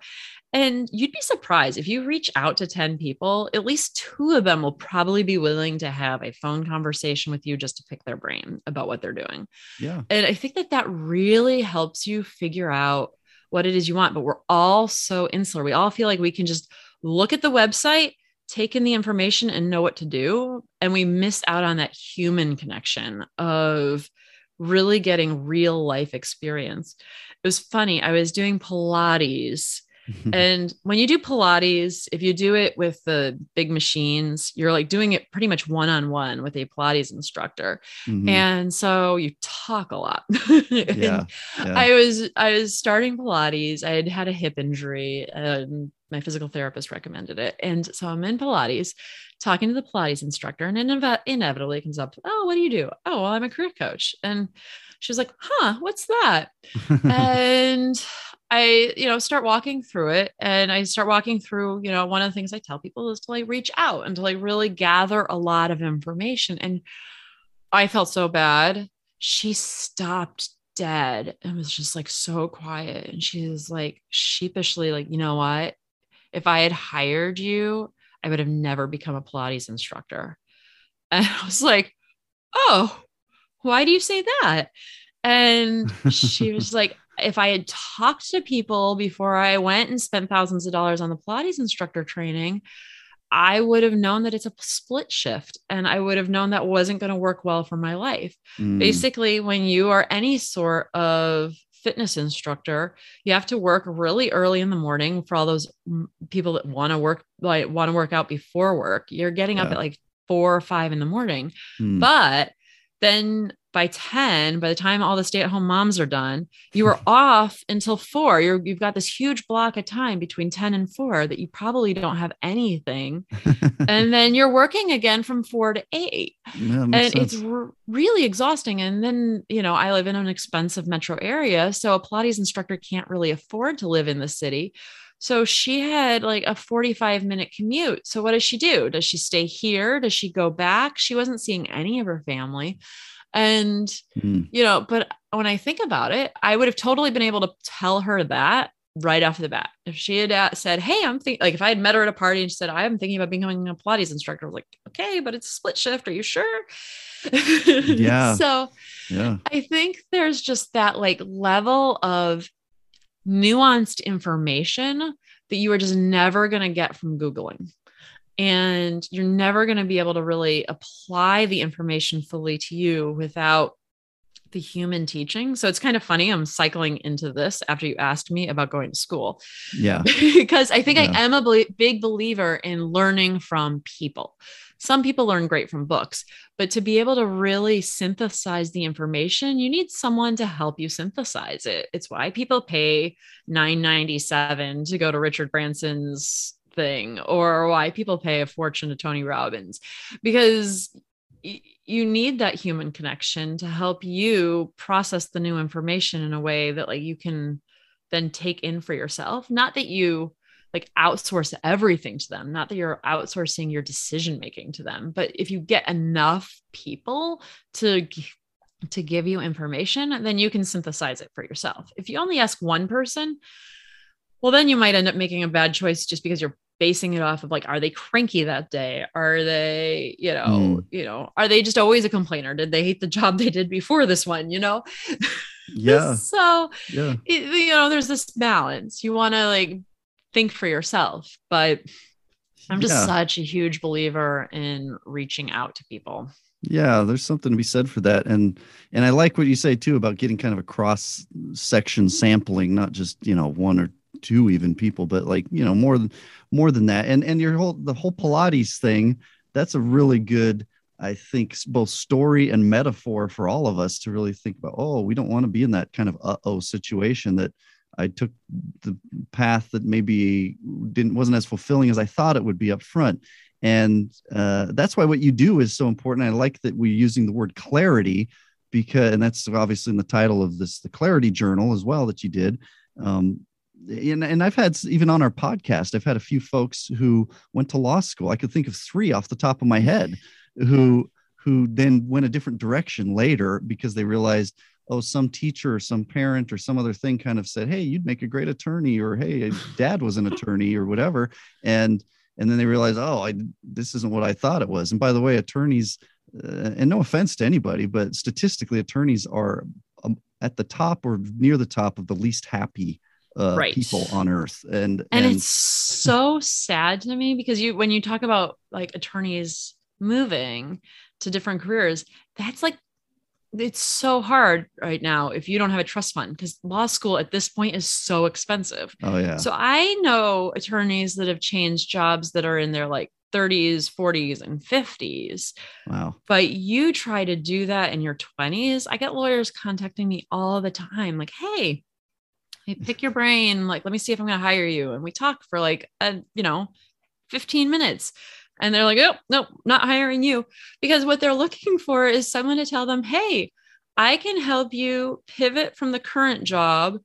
And you'd be surprised if you reach out to 10 people at least two of them will probably be willing to have a phone conversation with you just to pick their brain about what they're doing. Yeah. And i think that that really helps you figure out what it is you want but we're all so insular. We all feel like we can just look at the website take in the information and know what to do. And we miss out on that human connection of really getting real life experience. It was funny. I was doing Pilates. and when you do Pilates, if you do it with the big machines, you're like doing it pretty much one on one with a Pilates instructor. Mm-hmm. And so you talk a lot. yeah, yeah, I was I was starting Pilates. I had had a hip injury and my physical therapist recommended it. And so I'm in Pilates talking to the Pilates instructor, and inev- inevitably comes up, Oh, what do you do? Oh, well, I'm a career coach. And she's like, Huh, what's that? and I, you know, start walking through it. And I start walking through, you know, one of the things I tell people is to like reach out and to like really gather a lot of information. And I felt so bad. She stopped dead and was just like so quiet. And she was like sheepishly, like, you know what? If I had hired you, I would have never become a Pilates instructor. And I was like, oh, why do you say that? And she was like, if I had talked to people before I went and spent thousands of dollars on the Pilates instructor training, I would have known that it's a split shift and I would have known that wasn't going to work well for my life. Mm, Basically, when you are any sort of fitness instructor, you have to work really early in the morning for all those mm, people that want to work like want to work out before work. You're getting up at like 4 or 5 in the morning. mm, But then by 10, by the time all the stay-at-home moms are done, you are off until four. You're you've got this huge block of time between 10 and four that you probably don't have anything. and then you're working again from four to eight. yeah, makes And it's r- really exhausting. And then, you know, I live in an expensive metro area. So a Pilates instructor can't really afford to live in the city. So she had like a 45 minute commute. So what does she do? Does she stay here? Does she go back? She wasn't seeing any of her family. And, Mm, you know, but when I think about it, I would have totally been able to tell her that right off the bat. If she had uh, said, Hey, I'm thinking, like, if I had met her at a party and she said, I'm thinking about becoming a Pilates instructor, I was like, Okay, but it's a split shift. Are you sure? Yeah. So yeah. I think there's just that like level of nuanced information that you are just never going to get from Googling. And you're never going to be able to really apply the information fully to you without the human teaching. So it's kind of funny. I'm cycling into this after you asked me about going to school Yeah. because I think Yeah. I am a big believer in learning from people. Some people learn great from books, but to be able to really synthesize the information, you need someone to help you synthesize it. It's why people pay 9.97 to go to Richard Branson's or why people pay a fortune to Tony Robbins. Because y- you need that human connection to help you process the new information in a way that like you can then take in for yourself. Not that you like outsource everything to them not that you're outsourcing your decision making to them but if you get enough people to to give you information then you can synthesize it for yourself. If you only ask one person well then you might end up making a bad choice just because you're basing it off of like are they cranky that day are they you know Mm. you know are they just always a complainer did they hate the job they did before this one you know Yeah. so Yeah. it, you know there's this balance you want to like think for yourself but i'm just Yeah. such a huge believer in reaching out to people Yeah, there's something to be said for that, and and I like what you say too about getting kind of a cross section sampling, not just you know one or two even people, but like you know more than more than that, and and your whole the whole Pilates thing. That's a really good, I think, both story and metaphor for all of us to really think about. Oh, we don't want to be in that kind of uh oh situation that I took the path that maybe didn't wasn't as fulfilling as I thought it would be up front and uh, that's why what you do is so important i like that we're using the word clarity because and that's obviously in the title of this the clarity journal as well that you did um, and, and i've had even on our podcast i've had a few folks who went to law school. I could think of three off the top of my head who who then went a different direction later because they realized oh some teacher or some parent or some other thing kind of said hey you'd make a great attorney or hey dad was an attorney or whatever. And and then they realize oh i this isn't what i thought it was. And by the way attorneys uh, and no offense to anybody but statistically attorneys are um, at the top or near the top of the least happy uh, Right. people on earth and and, it's so sad to me because you when you talk about like attorneys moving to different careers that's like it's so hard right now if you don't have a trust fund because law school at this point is so expensive. Oh yeah. So i know attorneys that have changed jobs that are in their like 30s 40s and 50s wow. But you try to do that in your 20s i get lawyers contacting me all the time like hey hey pick your brain like let me see if i'm going to hire you. And we talk for like a you know 15 minutes. And they're like oh no not hiring you. Because what they're looking for is someone to tell them hey i can help you pivot from the current job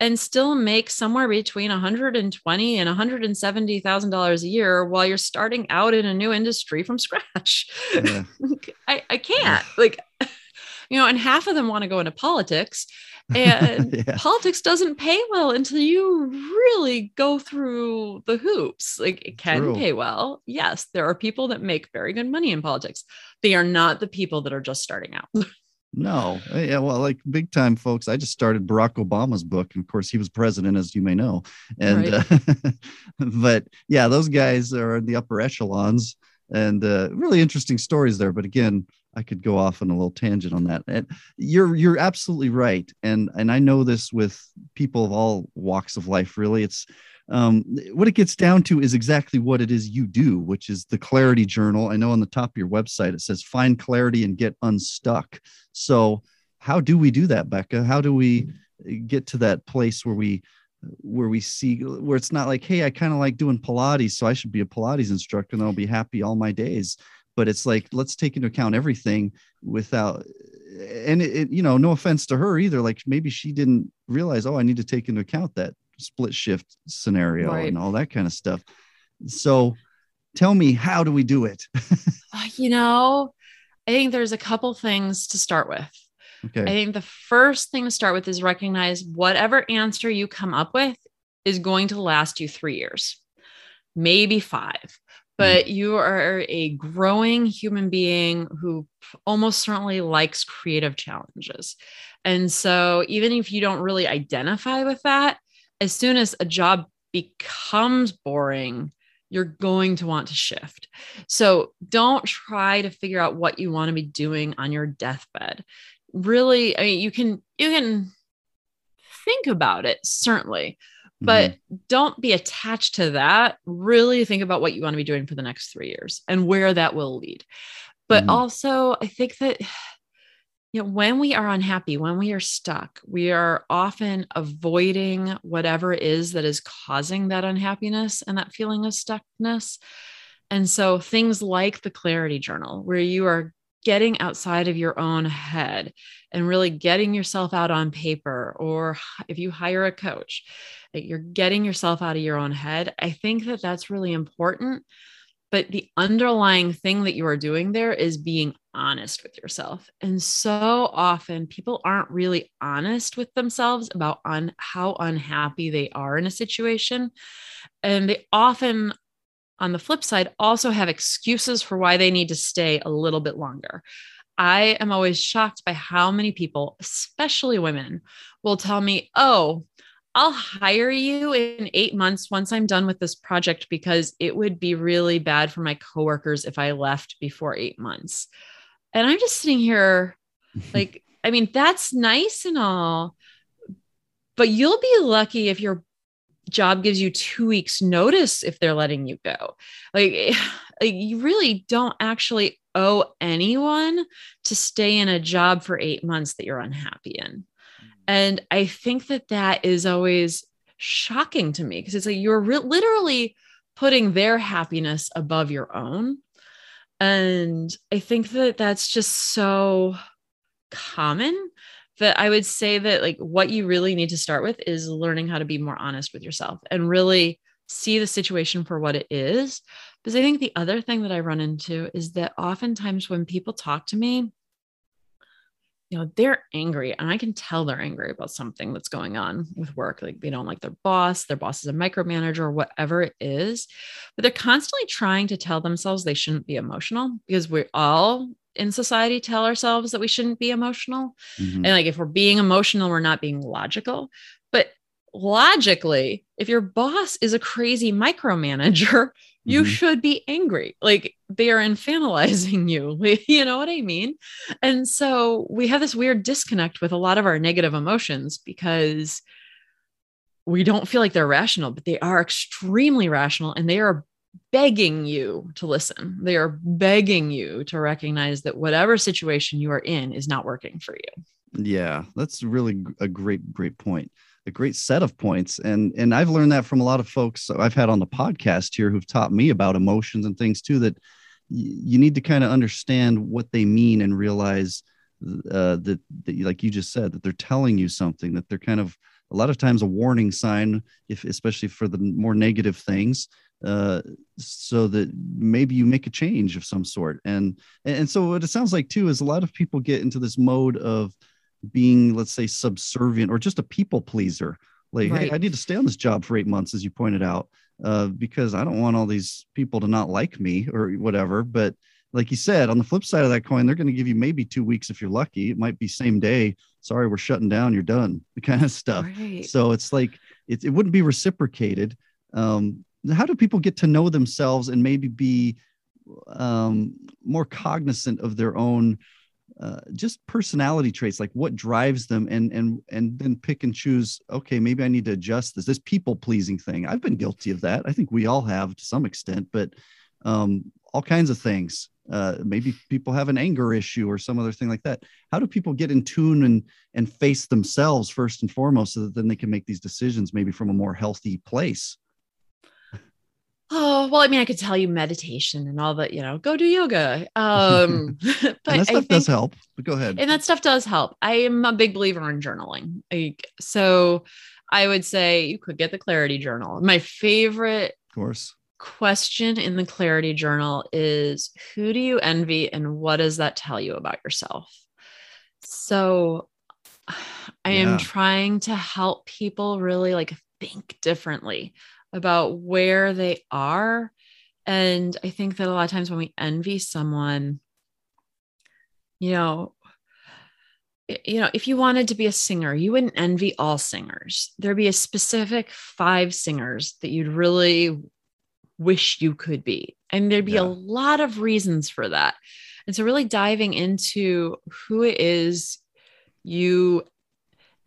and still make somewhere between 120 and 170 thousand dollars a year while you're starting out in a new industry from scratch. Yeah. I, I can't like you know and half of them want to go into politics and yeah. politics doesn't pay well until you really go through the hoops like it can True. pay well yes there are people that make very good money in politics they are not the people that are just starting out No, Uh, yeah, well, like big time folks. I just started Barack Obama's book, and of course, he was president, as you may know. And uh, but yeah, those guys are in the upper echelons, and uh, really interesting stories there. But again, I could go off on a little tangent on that. And you're you're absolutely right, and and I know this with people of all walks of life. Really, it's um, what it gets down to is exactly what it is you do, which is the clarity journal. I know on the top of your website it says find clarity and get unstuck. So, how do we do that, Becca? How do we get to that place where we where we see where it's not like, hey, I kind of like doing Pilates, so I should be a Pilates instructor and I'll be happy all my days. But it's like let's take into account everything without and it, it, you know no offense to her either like maybe she didn't realize oh i need to take into account that split shift scenario right. and all that kind of stuff. So tell me, how do we do it? Uh, you know, I think there's a couple things to start with. Okay. I think the first thing to start with is recognize whatever answer you come up with is going to last you three years, maybe five. But mm. you are a growing human being who almost certainly likes creative challenges. And so, even if you don't really identify with that, as soon as a job becomes boring, you're going to want to shift. So don't try to figure out what you want to be doing on your deathbed. Really, I mean, you can you can think about it certainly, but mm-hmm. don't be attached to that. Really think about what you want to be doing for the next 3 years and where that will lead. But mm-hmm. also, I think that you know, when we are unhappy, when we are stuck, we are often avoiding whatever it is that is causing that unhappiness and that feeling of stuckness. And so things like the clarity journal, where you are getting outside of your own head and really getting yourself out on paper, or if you hire a coach, that you're getting yourself out of your own head. I think that that's really important but the underlying thing that you are doing there is being honest with yourself and so often people aren't really honest with themselves about on how unhappy they are in a situation and they often on the flip side also have excuses for why they need to stay a little bit longer I am always shocked by how many people, especially women, will tell me, Oh, I'll hire you in eight months once I'm done with this project because it would be really bad for my coworkers if I left before eight months. And I'm just sitting here like, I mean, that's nice and all, but you'll be lucky if your job gives you two weeks notice if they're letting you go. Like, like you really don't actually owe anyone to stay in a job for eight months that you're unhappy in. Mm. And I think that that is always shocking to me because it's like you're re- literally putting their happiness above your own. And I think that that's just so common that I would say that like what you really need to start with is learning how to be more honest with yourself and really see the situation for what it is. Because I think the other thing that I run into is that oftentimes when people talk to me, you know they're angry and i can tell they're angry about something that's going on with work like they don't like their boss their boss is a micromanager or whatever it is but they're constantly trying to tell themselves they shouldn't be emotional because we all in society tell ourselves that we shouldn't be emotional mm-hmm. and like if we're being emotional we're not being logical but logically if your boss is a crazy micromanager you mm-hmm. should be angry. Like they are infantilizing you. you know what I mean? And so we have this weird disconnect with a lot of our negative emotions because we don't feel like they're rational, but they are extremely rational and they are begging you to listen. They are begging you to recognize that whatever situation you are in is not working for you. Yeah, that's really a great, great point a great set of points and and i've learned that from a lot of folks i've had on the podcast here who've taught me about emotions and things too that you need to kind of understand what they mean and realize uh, that, that like you just said that they're telling you something that they're kind of a lot of times a warning sign if especially for the more negative things uh, so that maybe you make a change of some sort. And and so what it sounds like too is a lot of people get into this mode of being let's say subservient or just a people pleaser like right. hey i need to stay on this job for eight months as you pointed out uh, because i don't want all these people to not like me or whatever but like you said, on the flip side of that coin, they're going to give you maybe two weeks if you're lucky. It might be same day. Sorry, we're shutting down. You're done. The kind of stuff. Right. So it's like it, it wouldn't be reciprocated. Um, how do people get to know themselves and maybe be um, more cognizant of their own uh, just personality traits, like what drives them, and and and then pick and choose. Okay, maybe I need to adjust this. This people pleasing thing. I've been guilty of that. I think we all have to some extent, but um, all kinds of things. Uh, maybe people have an anger issue or some other thing like that. How do people get in tune and and face themselves first and foremost, so that then they can make these decisions maybe from a more healthy place? Oh, well, I mean, I could tell you meditation and all that, you know, go do yoga. Um, but that stuff think, does help. But go ahead. and that stuff does help. I am a big believer in journaling. Like, so I would say you could get the clarity journal. My favorite of course. question in the clarity journal is who do you envy and what does that tell you about yourself? So I Yeah. am trying to help people really like think differently about where they are. And I think that a lot of times when we envy someone, you know, you know, if you wanted to be a singer, you wouldn't envy all singers. There'd be a specific five singers that you'd really wish you could be. And there'd be Yeah. a lot of reasons for that. And so, really diving into who it is you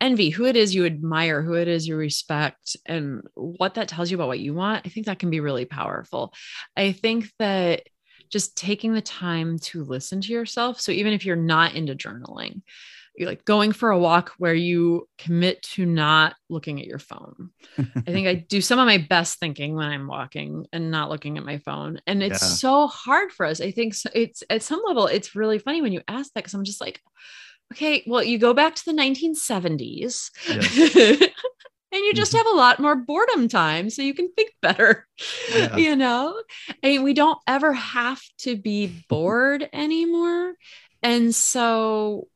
envy, who it is you admire, who it is you respect, and what that tells you about what you want, I think that can be really powerful. I think that just taking the time to listen to yourself. So, even if you're not into journaling, you're like going for a walk where you commit to not looking at your phone. I think I do some of my best thinking when I'm walking and not looking at my phone. And it's Yeah. so hard for us. I think so- it's at some level, it's really funny when you ask that because I'm just like, okay, well, you go back to the 1970s and you just Mhm. have a lot more boredom time so you can think better, Yeah. you know? And we don't ever have to be bored anymore. And so,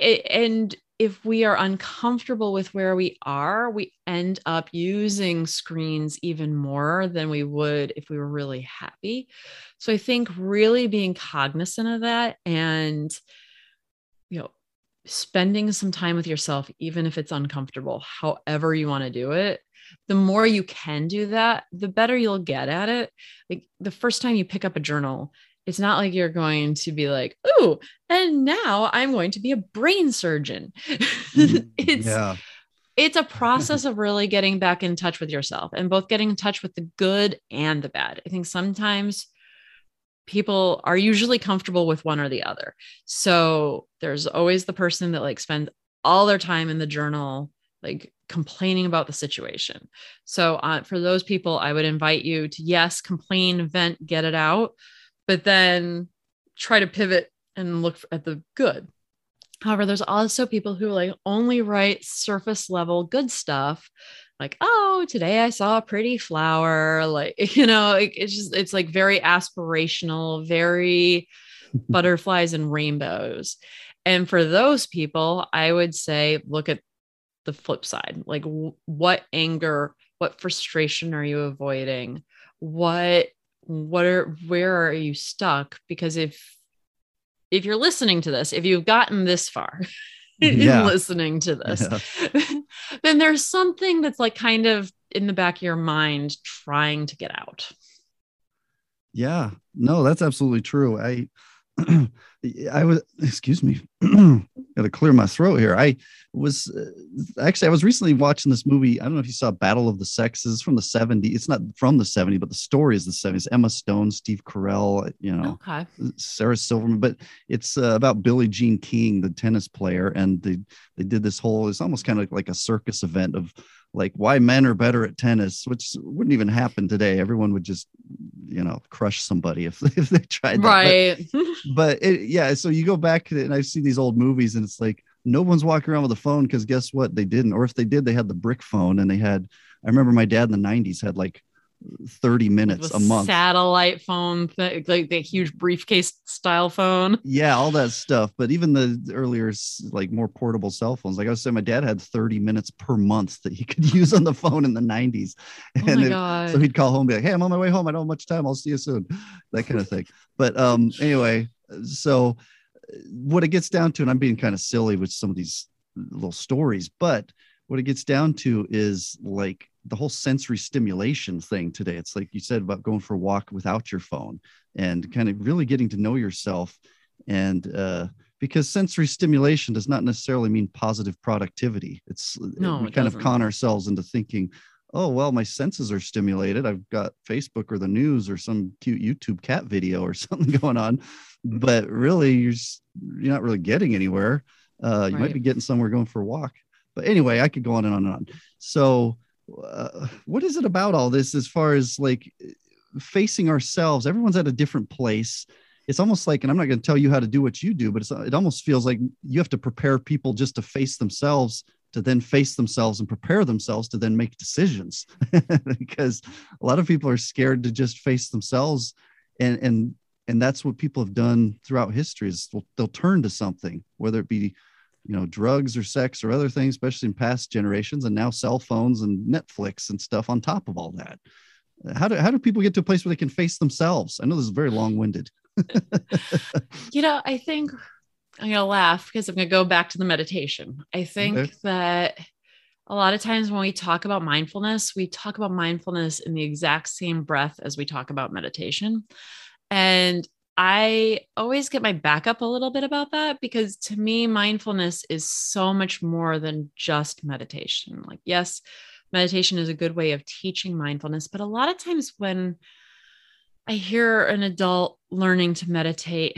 and if we are uncomfortable with where we are, we end up using screens even more than we would if we were really happy. So I think really being cognizant of that and, you know, spending some time with yourself, even if it's uncomfortable, however you want to do it, the more you can do that, the better you'll get at it. Like the first time you pick up a journal, it's not like you're going to be like, oh, and now I'm going to be a brain surgeon. Mm-hmm. it's yeah. it's a process of really getting back in touch with yourself and both getting in touch with the good and the bad. I think sometimes people are usually comfortable with one or the other. So there's always the person that like spends all their time in the journal, like complaining about the situation. So uh, for those people, I would invite you to yes, complain, vent, get it out, but then try to pivot and look at the good. However, there's also people who like only write surface level good stuff, like, oh, today I saw a pretty flower. Like, you know, it- it's just, it's like very aspirational, very butterflies and rainbows. And for those people, I would say, look at the flip side. Like, w- what anger, what frustration are you avoiding? What, what are, where are you stuck? Because if, if you're listening to this, if you've gotten this far Yeah. in listening to this, Yeah. then there's something that's like kind of in the back of your mind trying to get out. Yeah, no, that's absolutely true. I, I was, excuse me, got to clear my throat here. I was uh, actually, I was recently watching this movie. I don't know if you saw Battle of the Sexes from the 70s. It's not from the 70s, but the story is the 70s. Emma Stone, Steve Carell, you know, Okay. Sarah Silverman, but it's uh, about Billie Jean King, the tennis player, and they they did this whole. It's almost kind of like a circus event of like why men are better at tennis, which wouldn't even happen today. Everyone would just you know crush somebody if if they tried that. But- Right. but it, yeah so you go back and i see these old movies and it's like no one's walking around with a phone because guess what they didn't or if they did they had the brick phone and they had i remember my dad in the 90s had like 30 minutes The a month. satellite phone, like the huge briefcase style phone. yeah, all that stuff. But even the earlier, like more portable cell phones, like I was saying, my dad had 30 minutes per month that he could use on the phone in the 90s. Oh my it- god! so he'd call home and be like, Hey, I'm on my way home. I don't have much time. I'll see you soon. That kind of thing. But um, anyway, so uh, what it gets down to, and I'm being kind of silly with some of these little stories, but what it gets down to is like the whole sensory stimulation thing today. It's like you said about going for a walk without your phone and kind of really getting to know yourself. And uh, because sensory stimulation does not necessarily mean positive productivity. It's No, we it kind of doesn't. con ourselves into thinking, oh well my senses are stimulated i've got facebook or the news or some cute youtube cat video or something going on but really you're you're not really getting anywhere uh you might be getting somewhere going for a walk but anyway i could go on and on and on so uh, what is it about all this as far as like facing ourselves? Everyone's at a different place. It's almost like and i'm not going to tell you how to do what you do but it's, it almost feels like you have to prepare people just to face themselves to then face themselves and prepare themselves to then make decisions. Because a lot of people are scared to just face themselves and and and that's what people have done throughout history is they'll, they'll turn to something whether it be you know drugs or sex or other things especially in past generations and now cell phones and netflix and stuff on top of all that how do, how do people get to a place where they can face themselves i know this is very long-winded you know, I think I'm gonna laugh because I'm gonna go back to the meditation. I think Okay. that a lot of times when we talk about mindfulness, we talk about mindfulness in the exact same breath as we talk about meditation. And I always get my back up a little bit about that because to me, mindfulness is so much more than just meditation. Like, yes, meditation is a good way of teaching mindfulness, but a lot of times when I hear an adult learning to meditate,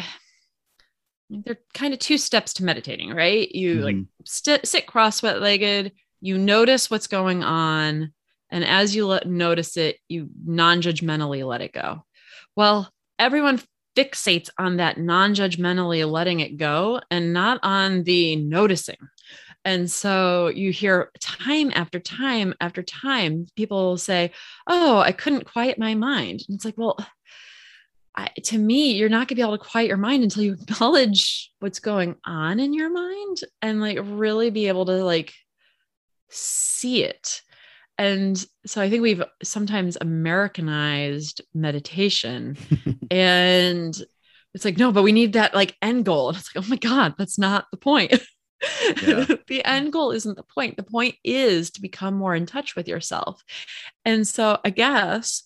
there are kind of two steps to meditating, right? You like Mhm. st- sit cross-legged, legged, you notice what's going on, and as you let notice it, you non-judgmentally let it go. Well, everyone fixates on that non-judgmentally letting it go and not on the noticing. And so you hear time after time after time, people say, Oh, I couldn't quiet my mind. And it's like, well, I, to me, you're not going to be able to quiet your mind until you acknowledge what's going on in your mind and like really be able to like see it. And so I think we've sometimes Americanized meditation and it's like, no, but we need that like end goal. And it's like, oh my God, that's not the point. Yeah. the end goal isn't the point. The point is to become more in touch with yourself. And so I guess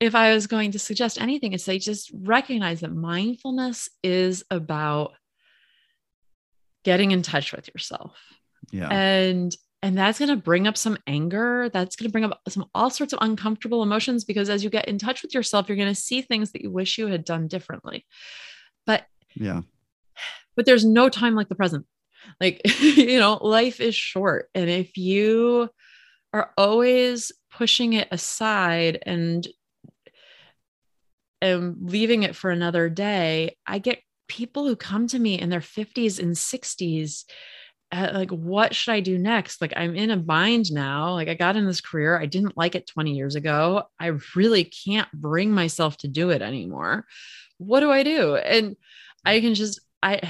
if I was going to suggest anything, it's say just recognize that mindfulness is about getting in touch with yourself. yeah And and that's going to bring up some anger. That's going to bring up some all sorts of uncomfortable emotions because as you get in touch with yourself, you're going to see things that you wish you had done differently. But yeah but there's no time like the present. Like, you know, life is short. And if you are always pushing it aside and and leaving it for another day, I get people who come to me in their 50s and 60s uh, like what should i do next? Like i'm in a bind now. Like i got in this career i didn't like it 20 years ago. I really can't bring myself to do it anymore. What do i do? And i can just i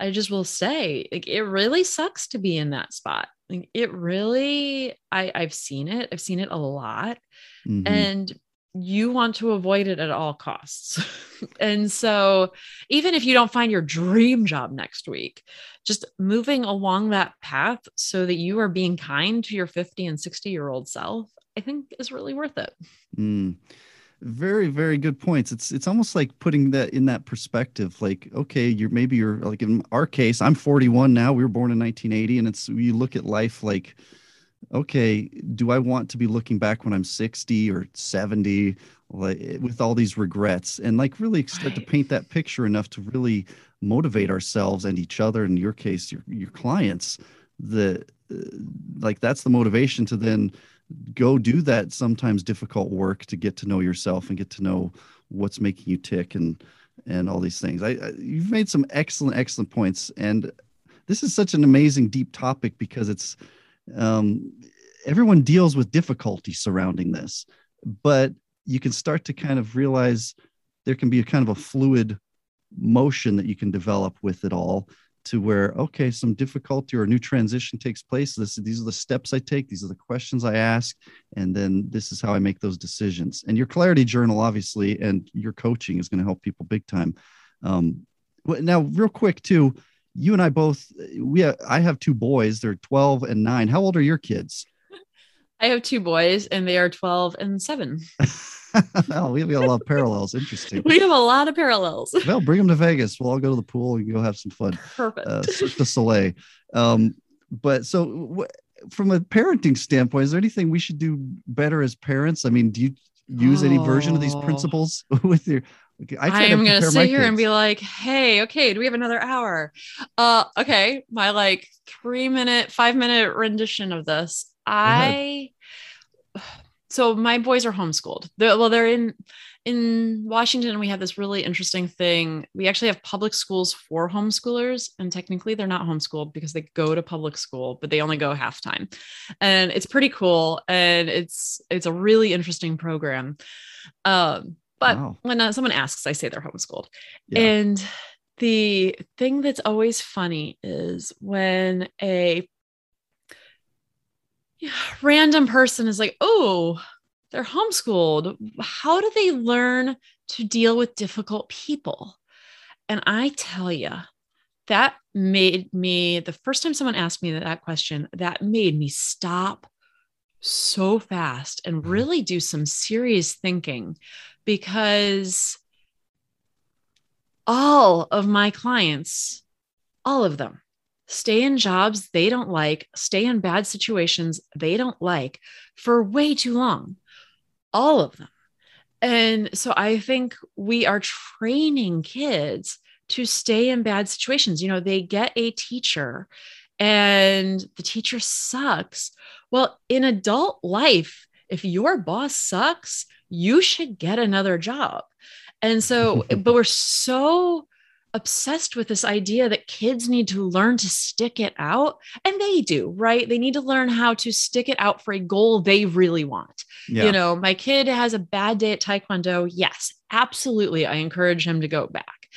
i just will say like it really sucks to be in that spot. Like it really i i've seen it. I've seen it a lot. Mhm. and you want to avoid it at all costs. and so, even if you don't find your dream job next week, just moving along that path so that you are being kind to your 50 and 60 year old self, I think is really worth it. Mm. Very, very good points. It's it's almost like putting that in that perspective. Like, okay, you're maybe you're like in our case, I'm 41 now. We were born in 1980, and it's you look at life like, okay, do I want to be looking back when I'm 60 or 70, like with all these regrets, and like really start to paint that picture enough to really motivate ourselves and each other. In your case, your your clients, the uh, like that's the motivation to then go do that sometimes difficult work to get to know yourself and get to know what's making you tick and and all these things. I, I you've made some excellent excellent points and this is such an amazing deep topic because it's um everyone deals with difficulty surrounding this but you can start to kind of realize there can be a kind of a fluid motion that you can develop with it all to where okay some difficulty or a new transition takes place. This, these are the steps i take these are the questions i ask and then this is how i make those decisions. And your clarity journal obviously and your coaching is going to help people big time. Um, now real quick too you and i both we have, i have two boys they're 12 and 9 how old are your kids I have two boys and they are 12 and 7. oh, we have a lot of parallels. Interesting. We have a lot of parallels. Well, bring them to Vegas. We'll all go to the pool and go have some fun. Perfect. Uh, du Soleil. Um, but so, w- from a parenting standpoint, is there anything we should do better as parents? I mean, do you use any version of these Oh. principles with your? I, I am gonna sit here and be like, hey, okay, do we have another hour? Uh okay, my like three minute, five minute rendition of this. I so my boys are homeschooled. They're, well, they're in in Washington. We have this really interesting thing. We actually have public schools for homeschoolers, and technically they're not homeschooled because they go to public school, but they only go half time, and it's pretty cool. And it's it's a really interesting program. Um, but Wow. when uh, someone asks, I say they're homeschooled. Yeah. And the thing that's always funny is when a random person is like, oh, they're homeschooled. How do they learn to deal with difficult people? And I tell you, that made me, the first time someone asked me that question, that made me stop so fast and really do some serious thinking because all of my clients, all of them, stay in jobs they don't like, stay in bad situations they don't like for way too long. All of them. And so I think we are training kids to stay in bad situations. You know, they get a teacher and the teacher sucks. Well, in adult life, if your boss sucks, you should get another job. And so, but we're so obsessed with this idea that kids need to learn to stick it out. And they do, right? They need to learn how to stick it out for a goal they really want. Yeah. You know, my kid has a bad day at Taekwondo. Yes, absolutely. I encourage him to go back.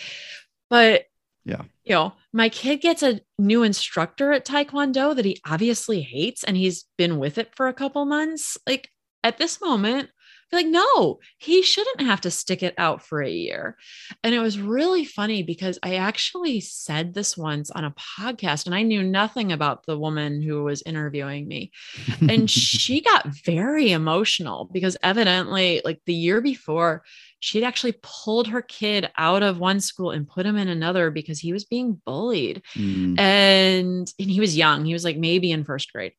But Yeah. you know, my kid gets a new instructor at Taekwondo that he obviously hates and he's been with it for a couple months. Like at this moment, Feel like, no, he shouldn't have to stick it out for a year. And it was really funny because I actually said this once on a podcast and I knew nothing about the woman who was interviewing me. And she got very emotional because evidently like the year before she'd actually pulled her kid out of one school and put him in another because he was being bullied. Mm, and and he was young. He was like maybe in first grade.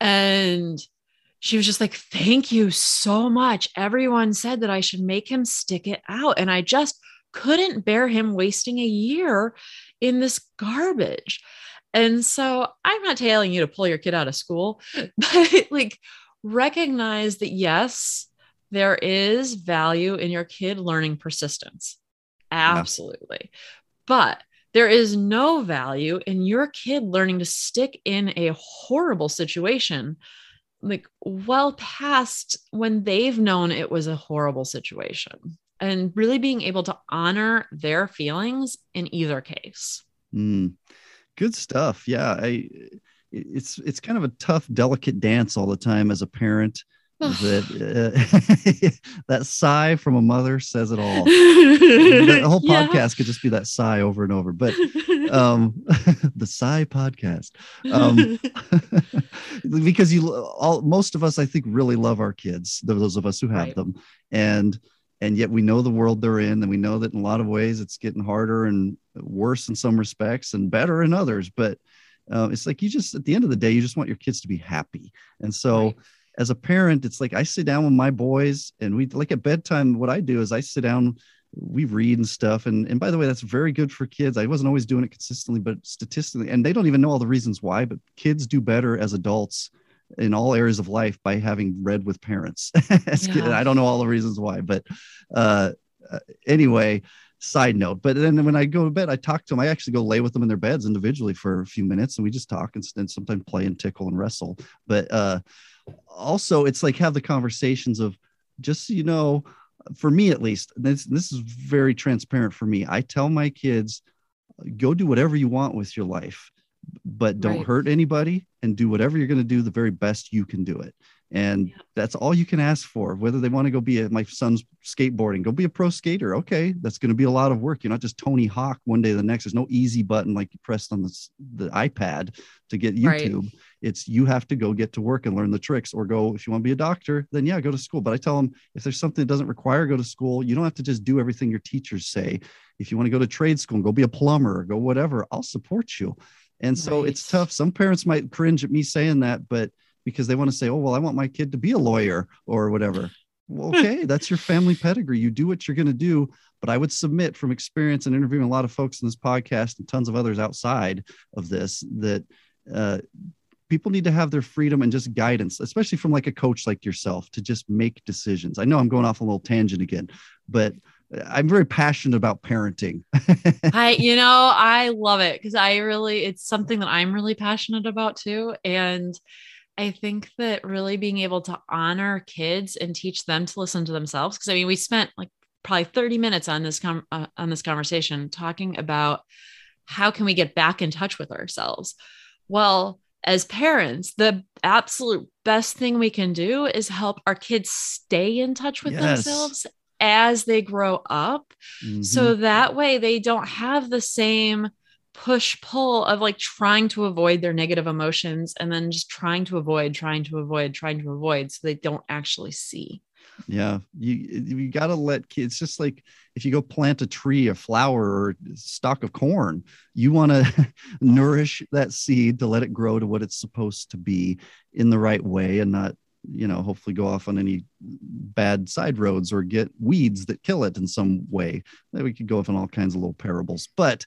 And she was just like thank you so much. Everyone said that i should make him stick it out and i just couldn't bear him wasting a year in this garbage. And so i'm not telling you to pull your kid out of school but like recognize that yes there is value in your kid learning persistence. Absolutely. But there is no value in your kid learning to stick in a horrible situation like well past when they've known it was a horrible situation and really being able to honor their feelings in either case mm. Good stuff. Yeah. I, it's it's kind of a tough, delicate dance all the time as a parent. That uh, that sigh from a mother says it all. the whole Yeah. podcast could just be that sigh over and over. But um, the sigh podcast, um, because you all most of us, I think, really love our kids. Those of us who have Right. them, and and yet we know the world they're in, and we know that in a lot of ways it's getting harder and worse in some respects, and better in others. But uh, it's like you just at the end of the day, you just want your kids to be happy, and so Right. As a parent, it's like I sit down with my boys and we like at bedtime. What I do is I sit down, we read and stuff. And, and by the way, that's very good for kids. I wasn't always doing it consistently, but statistically, and they don't even know all the reasons why, but kids do better as adults in all areas of life by having read with parents. Yeah. I don't know all the reasons why, but uh, uh, anyway, side note. But then when I go to bed, I talk to them. I actually go lay with them in their beds individually for a few minutes and we just talk and, and sometimes play and tickle and wrestle. But uh, also it's like have the conversations of just so you know, for me at least, this this is very transparent for me. I tell my kids, go do whatever you want with your life, but don't Right. hurt anybody and do whatever you're going to do the very best you can do it. And Yeah. that's all you can ask for. Whether they want to go be a, my son's skateboarding, go be a pro skater. Okay, that's going to be a lot of work. You're not just Tony Hawk one day the next. There's no easy button like you pressed on the, the iPad to get Right. It's you have to go get to work and learn the tricks, or go if you want to be a doctor, then yeah, go to school. But I tell them if there's something that doesn't require go to school, you don't have to just do everything your teachers say. If you want to go to trade school and go be a plumber, or go whatever, I'll support you. And so it's tough. Some parents might cringe at me saying that, but because they want to say, oh, well, I want my kid to be a lawyer or whatever. Well, okay, that's your family pedigree. You do what you're going to do. But I would submit from experience and interviewing a lot of folks in this podcast and tons of others outside of this that uh, people need to have their freedom and just guidance, especially from like a coach like yourself to just make decisions. I know I'm going off a little tangent again, but I'm very passionate about parenting. I, you know, I love it because I really, it's something that I'm really passionate about too. And I think that really being able to honor kids and teach them to listen to themselves. Cause I mean, we spent like probably 30 minutes on this, com- uh, on this conversation talking about how can we get back in touch with ourselves? Well, as parents, the absolute best thing we can do is help our kids stay in touch with Yes. themselves as they grow up Mhm. so that way they don't have the same push pull of like trying to avoid their negative emotions and then just trying to avoid, trying to avoid, trying to avoid so they don't actually see. Yeah, you you got to let kids. Just like if you go plant a tree, a flower, or a stalk of corn, you want to nourish that seed to let it grow to what it's supposed to be in the right way, and not you know hopefully go off on any bad side roads or get weeds that kill it in some way. We could go off on all kinds of little parables, but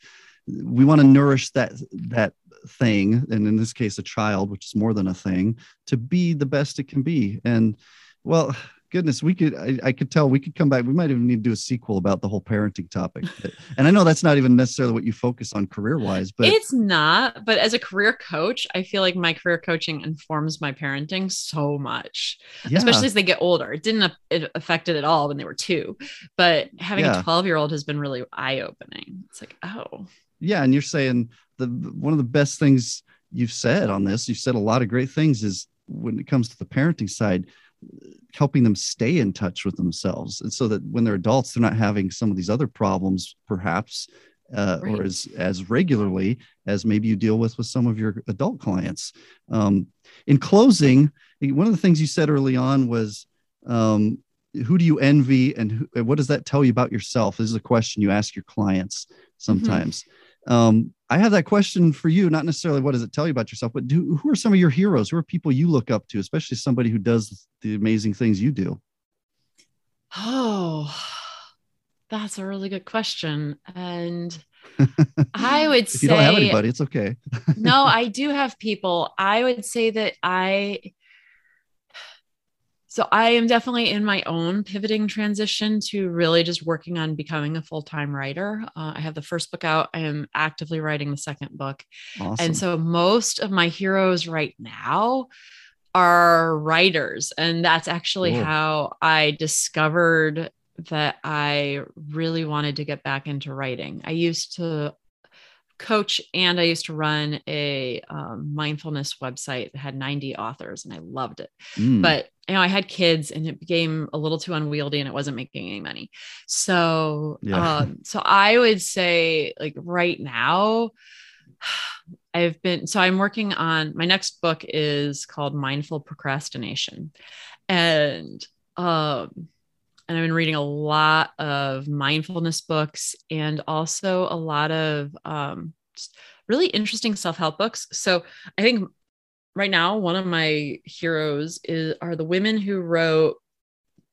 we want to nourish that that thing, and in this case, a child, which is more than a thing, to be the best it can be. And well, goodness, we could I, I could tell we could come back. We might even need to do a sequel about the whole parenting topic. And I know that's not even necessarily what you focus on career wise, but it's not, but as a career coach, I feel like my career coaching informs my parenting so much, yeah, especially as they get older. It didn't it affect it at all when they were two, but having Yeah. a 12 year old has been really eye opening. It's like, oh, yeah, and you're saying the one of the best things you've said on this, you've said a lot of great things is when it comes to the parenting side, helping them stay in touch with themselves. And so that when they're adults, they're not having some of these other problems, perhaps, uh, or as, as regularly as maybe you deal with with some of your adult clients. Um, in closing, one of the things you said early on was, um, who do you envy and who, what does that tell you about yourself? This is a question you ask your clients sometimes. Um, I have that question for you, not necessarily what does it tell you about yourself, but do, who are some of your heroes? Who are people you look up to, especially somebody who does the amazing things you do? oh, that's a really good question. And I would If say you don't have anybody, it's okay. no, I do have people. I would say that I so I am definitely in my own pivoting transition to really just working on becoming a full-time writer. Uh, I have the first book out. I am actively writing the second book. Awesome. And so most of my heroes right now are writers. And that's actually Cool. how I discovered that I really wanted to get back into writing. I used to coach and I used to run a um, mindfulness website that had 90 authors and I loved it. Mm, But you know, I had kids and it became a little too unwieldy and it wasn't making any money. So Yeah. um, so I would say like right now, I've been so I'm working on my next book is called Mindful Procrastination. And um and I've been reading a lot of mindfulness books and also a lot of um really interesting self-help books. So I think right now one of my heroes is are the women who wrote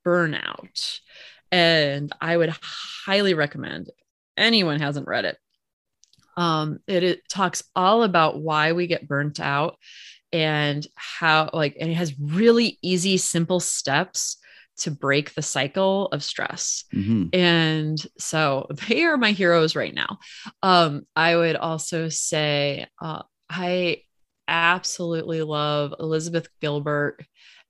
Burnout. And I would highly recommend if anyone hasn't read it um it, it talks all about why we get burnt out and how like and it has really easy simple steps to break the cycle of stress mhm. and so they are my heroes right now um i would also say uh, i absolutely love elizabeth gilbert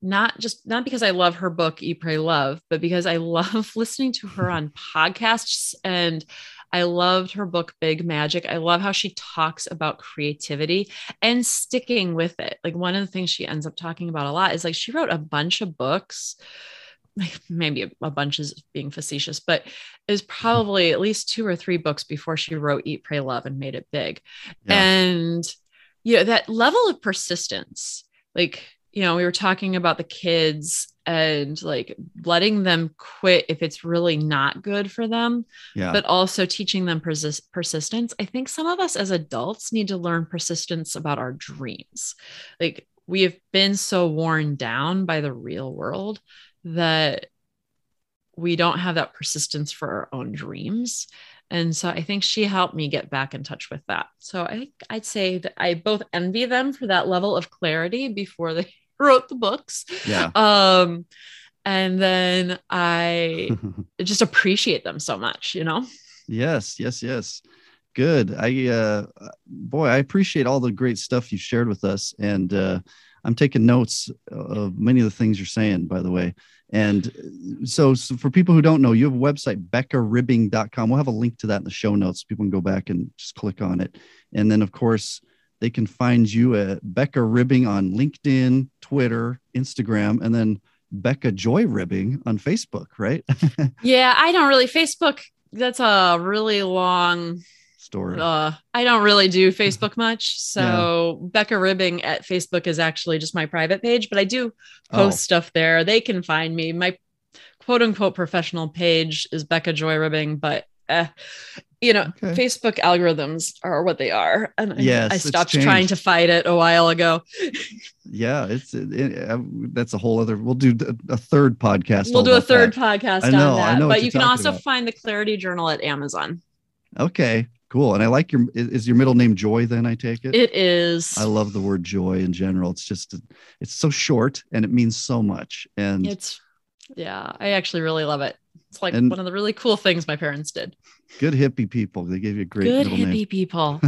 not just not because I love her book Eat Pray Love, but because I love listening to her on podcasts and I loved her book Big Magic. I love how she talks about creativity and sticking with it. Like one of the things she ends up talking about a lot is like she wrote a bunch of books maybe a, bunch is being facetious, but is mm-hmm. probably at least two or three books before she wrote Eat, Pray, Love and made it big. Yeah. And you know, that level of persistence, like, you know, we were talking about the kids and like letting them quit if it's really not good for them, yeah. but also teaching them persist- persistence. I think some of us as adults need to learn persistence about our dreams. Like, we have been so worn down by the real world that we don't have that persistence for our own dreams. And so I think she helped me get back in touch with that. So I think I'd say that I both envy them for that level of clarity before they wrote the books. Yeah. Um, and then I just appreciate them so much, you know? Yes, yes, yes. Good. I uh boy, I appreciate all the great stuff you shared with us. And uh I'm taking notes of many of the things you're saying, by the way. And so, so, for people who don't know, you have a website, beccaribbing.com. We'll have a link to that in the show notes. People can go back and just click on it. And then, of course, they can find you at Becca Ribbing on LinkedIn, Twitter, Instagram, and then Becca Joy Ribbing on Facebook, right? yeah, I don't really Facebook. That's a really long story. Uh, I don't really do Facebook much. So yeah. Becca Ribbing at Facebook is actually just my private page, but I do post oh. stuff there. They can find me. My quote unquote professional page is Becca Joy Ribbing, but uh, you know, okay. Facebook algorithms are what they are. And yes, I, I stopped trying to fight it a while ago. yeah, it's it, it, that's a whole other. We'll do a third podcast. We'll do a third that. podcast I know, on that. I know but you can also about. find the Clarity Journal at Amazon. Okay, Cool. And I like your is your middle name Joy then I take it? It is. I love the word joy in general. It's just it's so short and it means so much. And it's yeah, I actually really love it. It's like one of the really cool things my parents did. Good hippie people. They gave you a great good hippie name. people.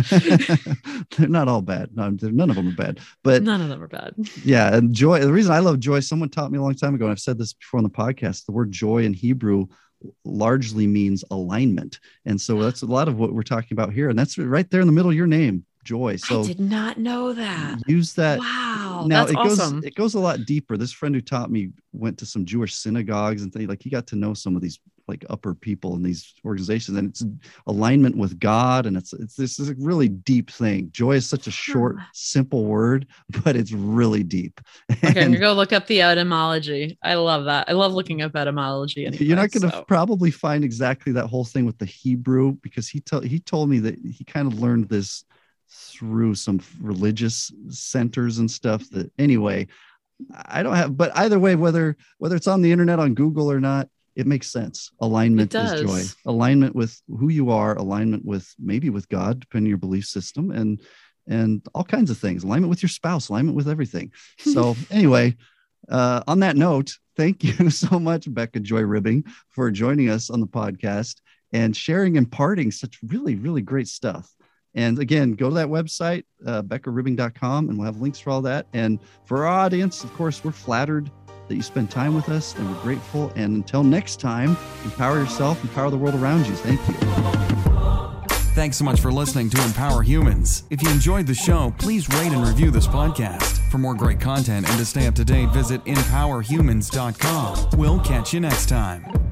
they're not all bad. No, none of them are bad. But none of them are bad. Yeah, and joy. The reason I love joy, someone taught me a long time ago, and I've said this before on the podcast. The word joy in Hebrew largely means alignment. And so that's a lot of what we're talking about here. And that's right there in the middle of your name, joy. So I did not know that. Use that. Wow. Now it goes awesome. it goes a lot deeper. This friend who taught me went to some Jewish synagogues and things like he got to know some of these like upper people in these organizations and it's alignment with god and it's it's this is a really deep thing. Joy is such a short simple word but it's really deep. Okay and, you go look up the etymology. I love that. I love looking up etymology anyway, you're not going to so. probably find exactly that whole thing with the hebrew because he told he told me that he kind of learned this through some religious centers and stuff that anyway I don't have, but either way, whether whether it's on the internet on Google or not, it makes sense. Alignment is joy. Alignment with who you are, alignment with maybe with God, depending on your belief system, and and all kinds of things. Alignment with your spouse, alignment with everything. So anyway, uh, on that note, thank you so much, Becca Joy Ribbing, for joining us on the podcast and sharing and imparting such really, really great stuff. And again, go to that website, uh, beccaribbing.com, and we'll have links for all that. And for our audience, of course, we're flattered that you spend time with us, and we're grateful. And until next time, empower yourself, empower the world around you. Thank you. Thanks so much for listening to Empower Humans. If you enjoyed the show, please rate and review this podcast. For more great content and to stay up to date, visit empowerhumans.com. We'll catch you next time.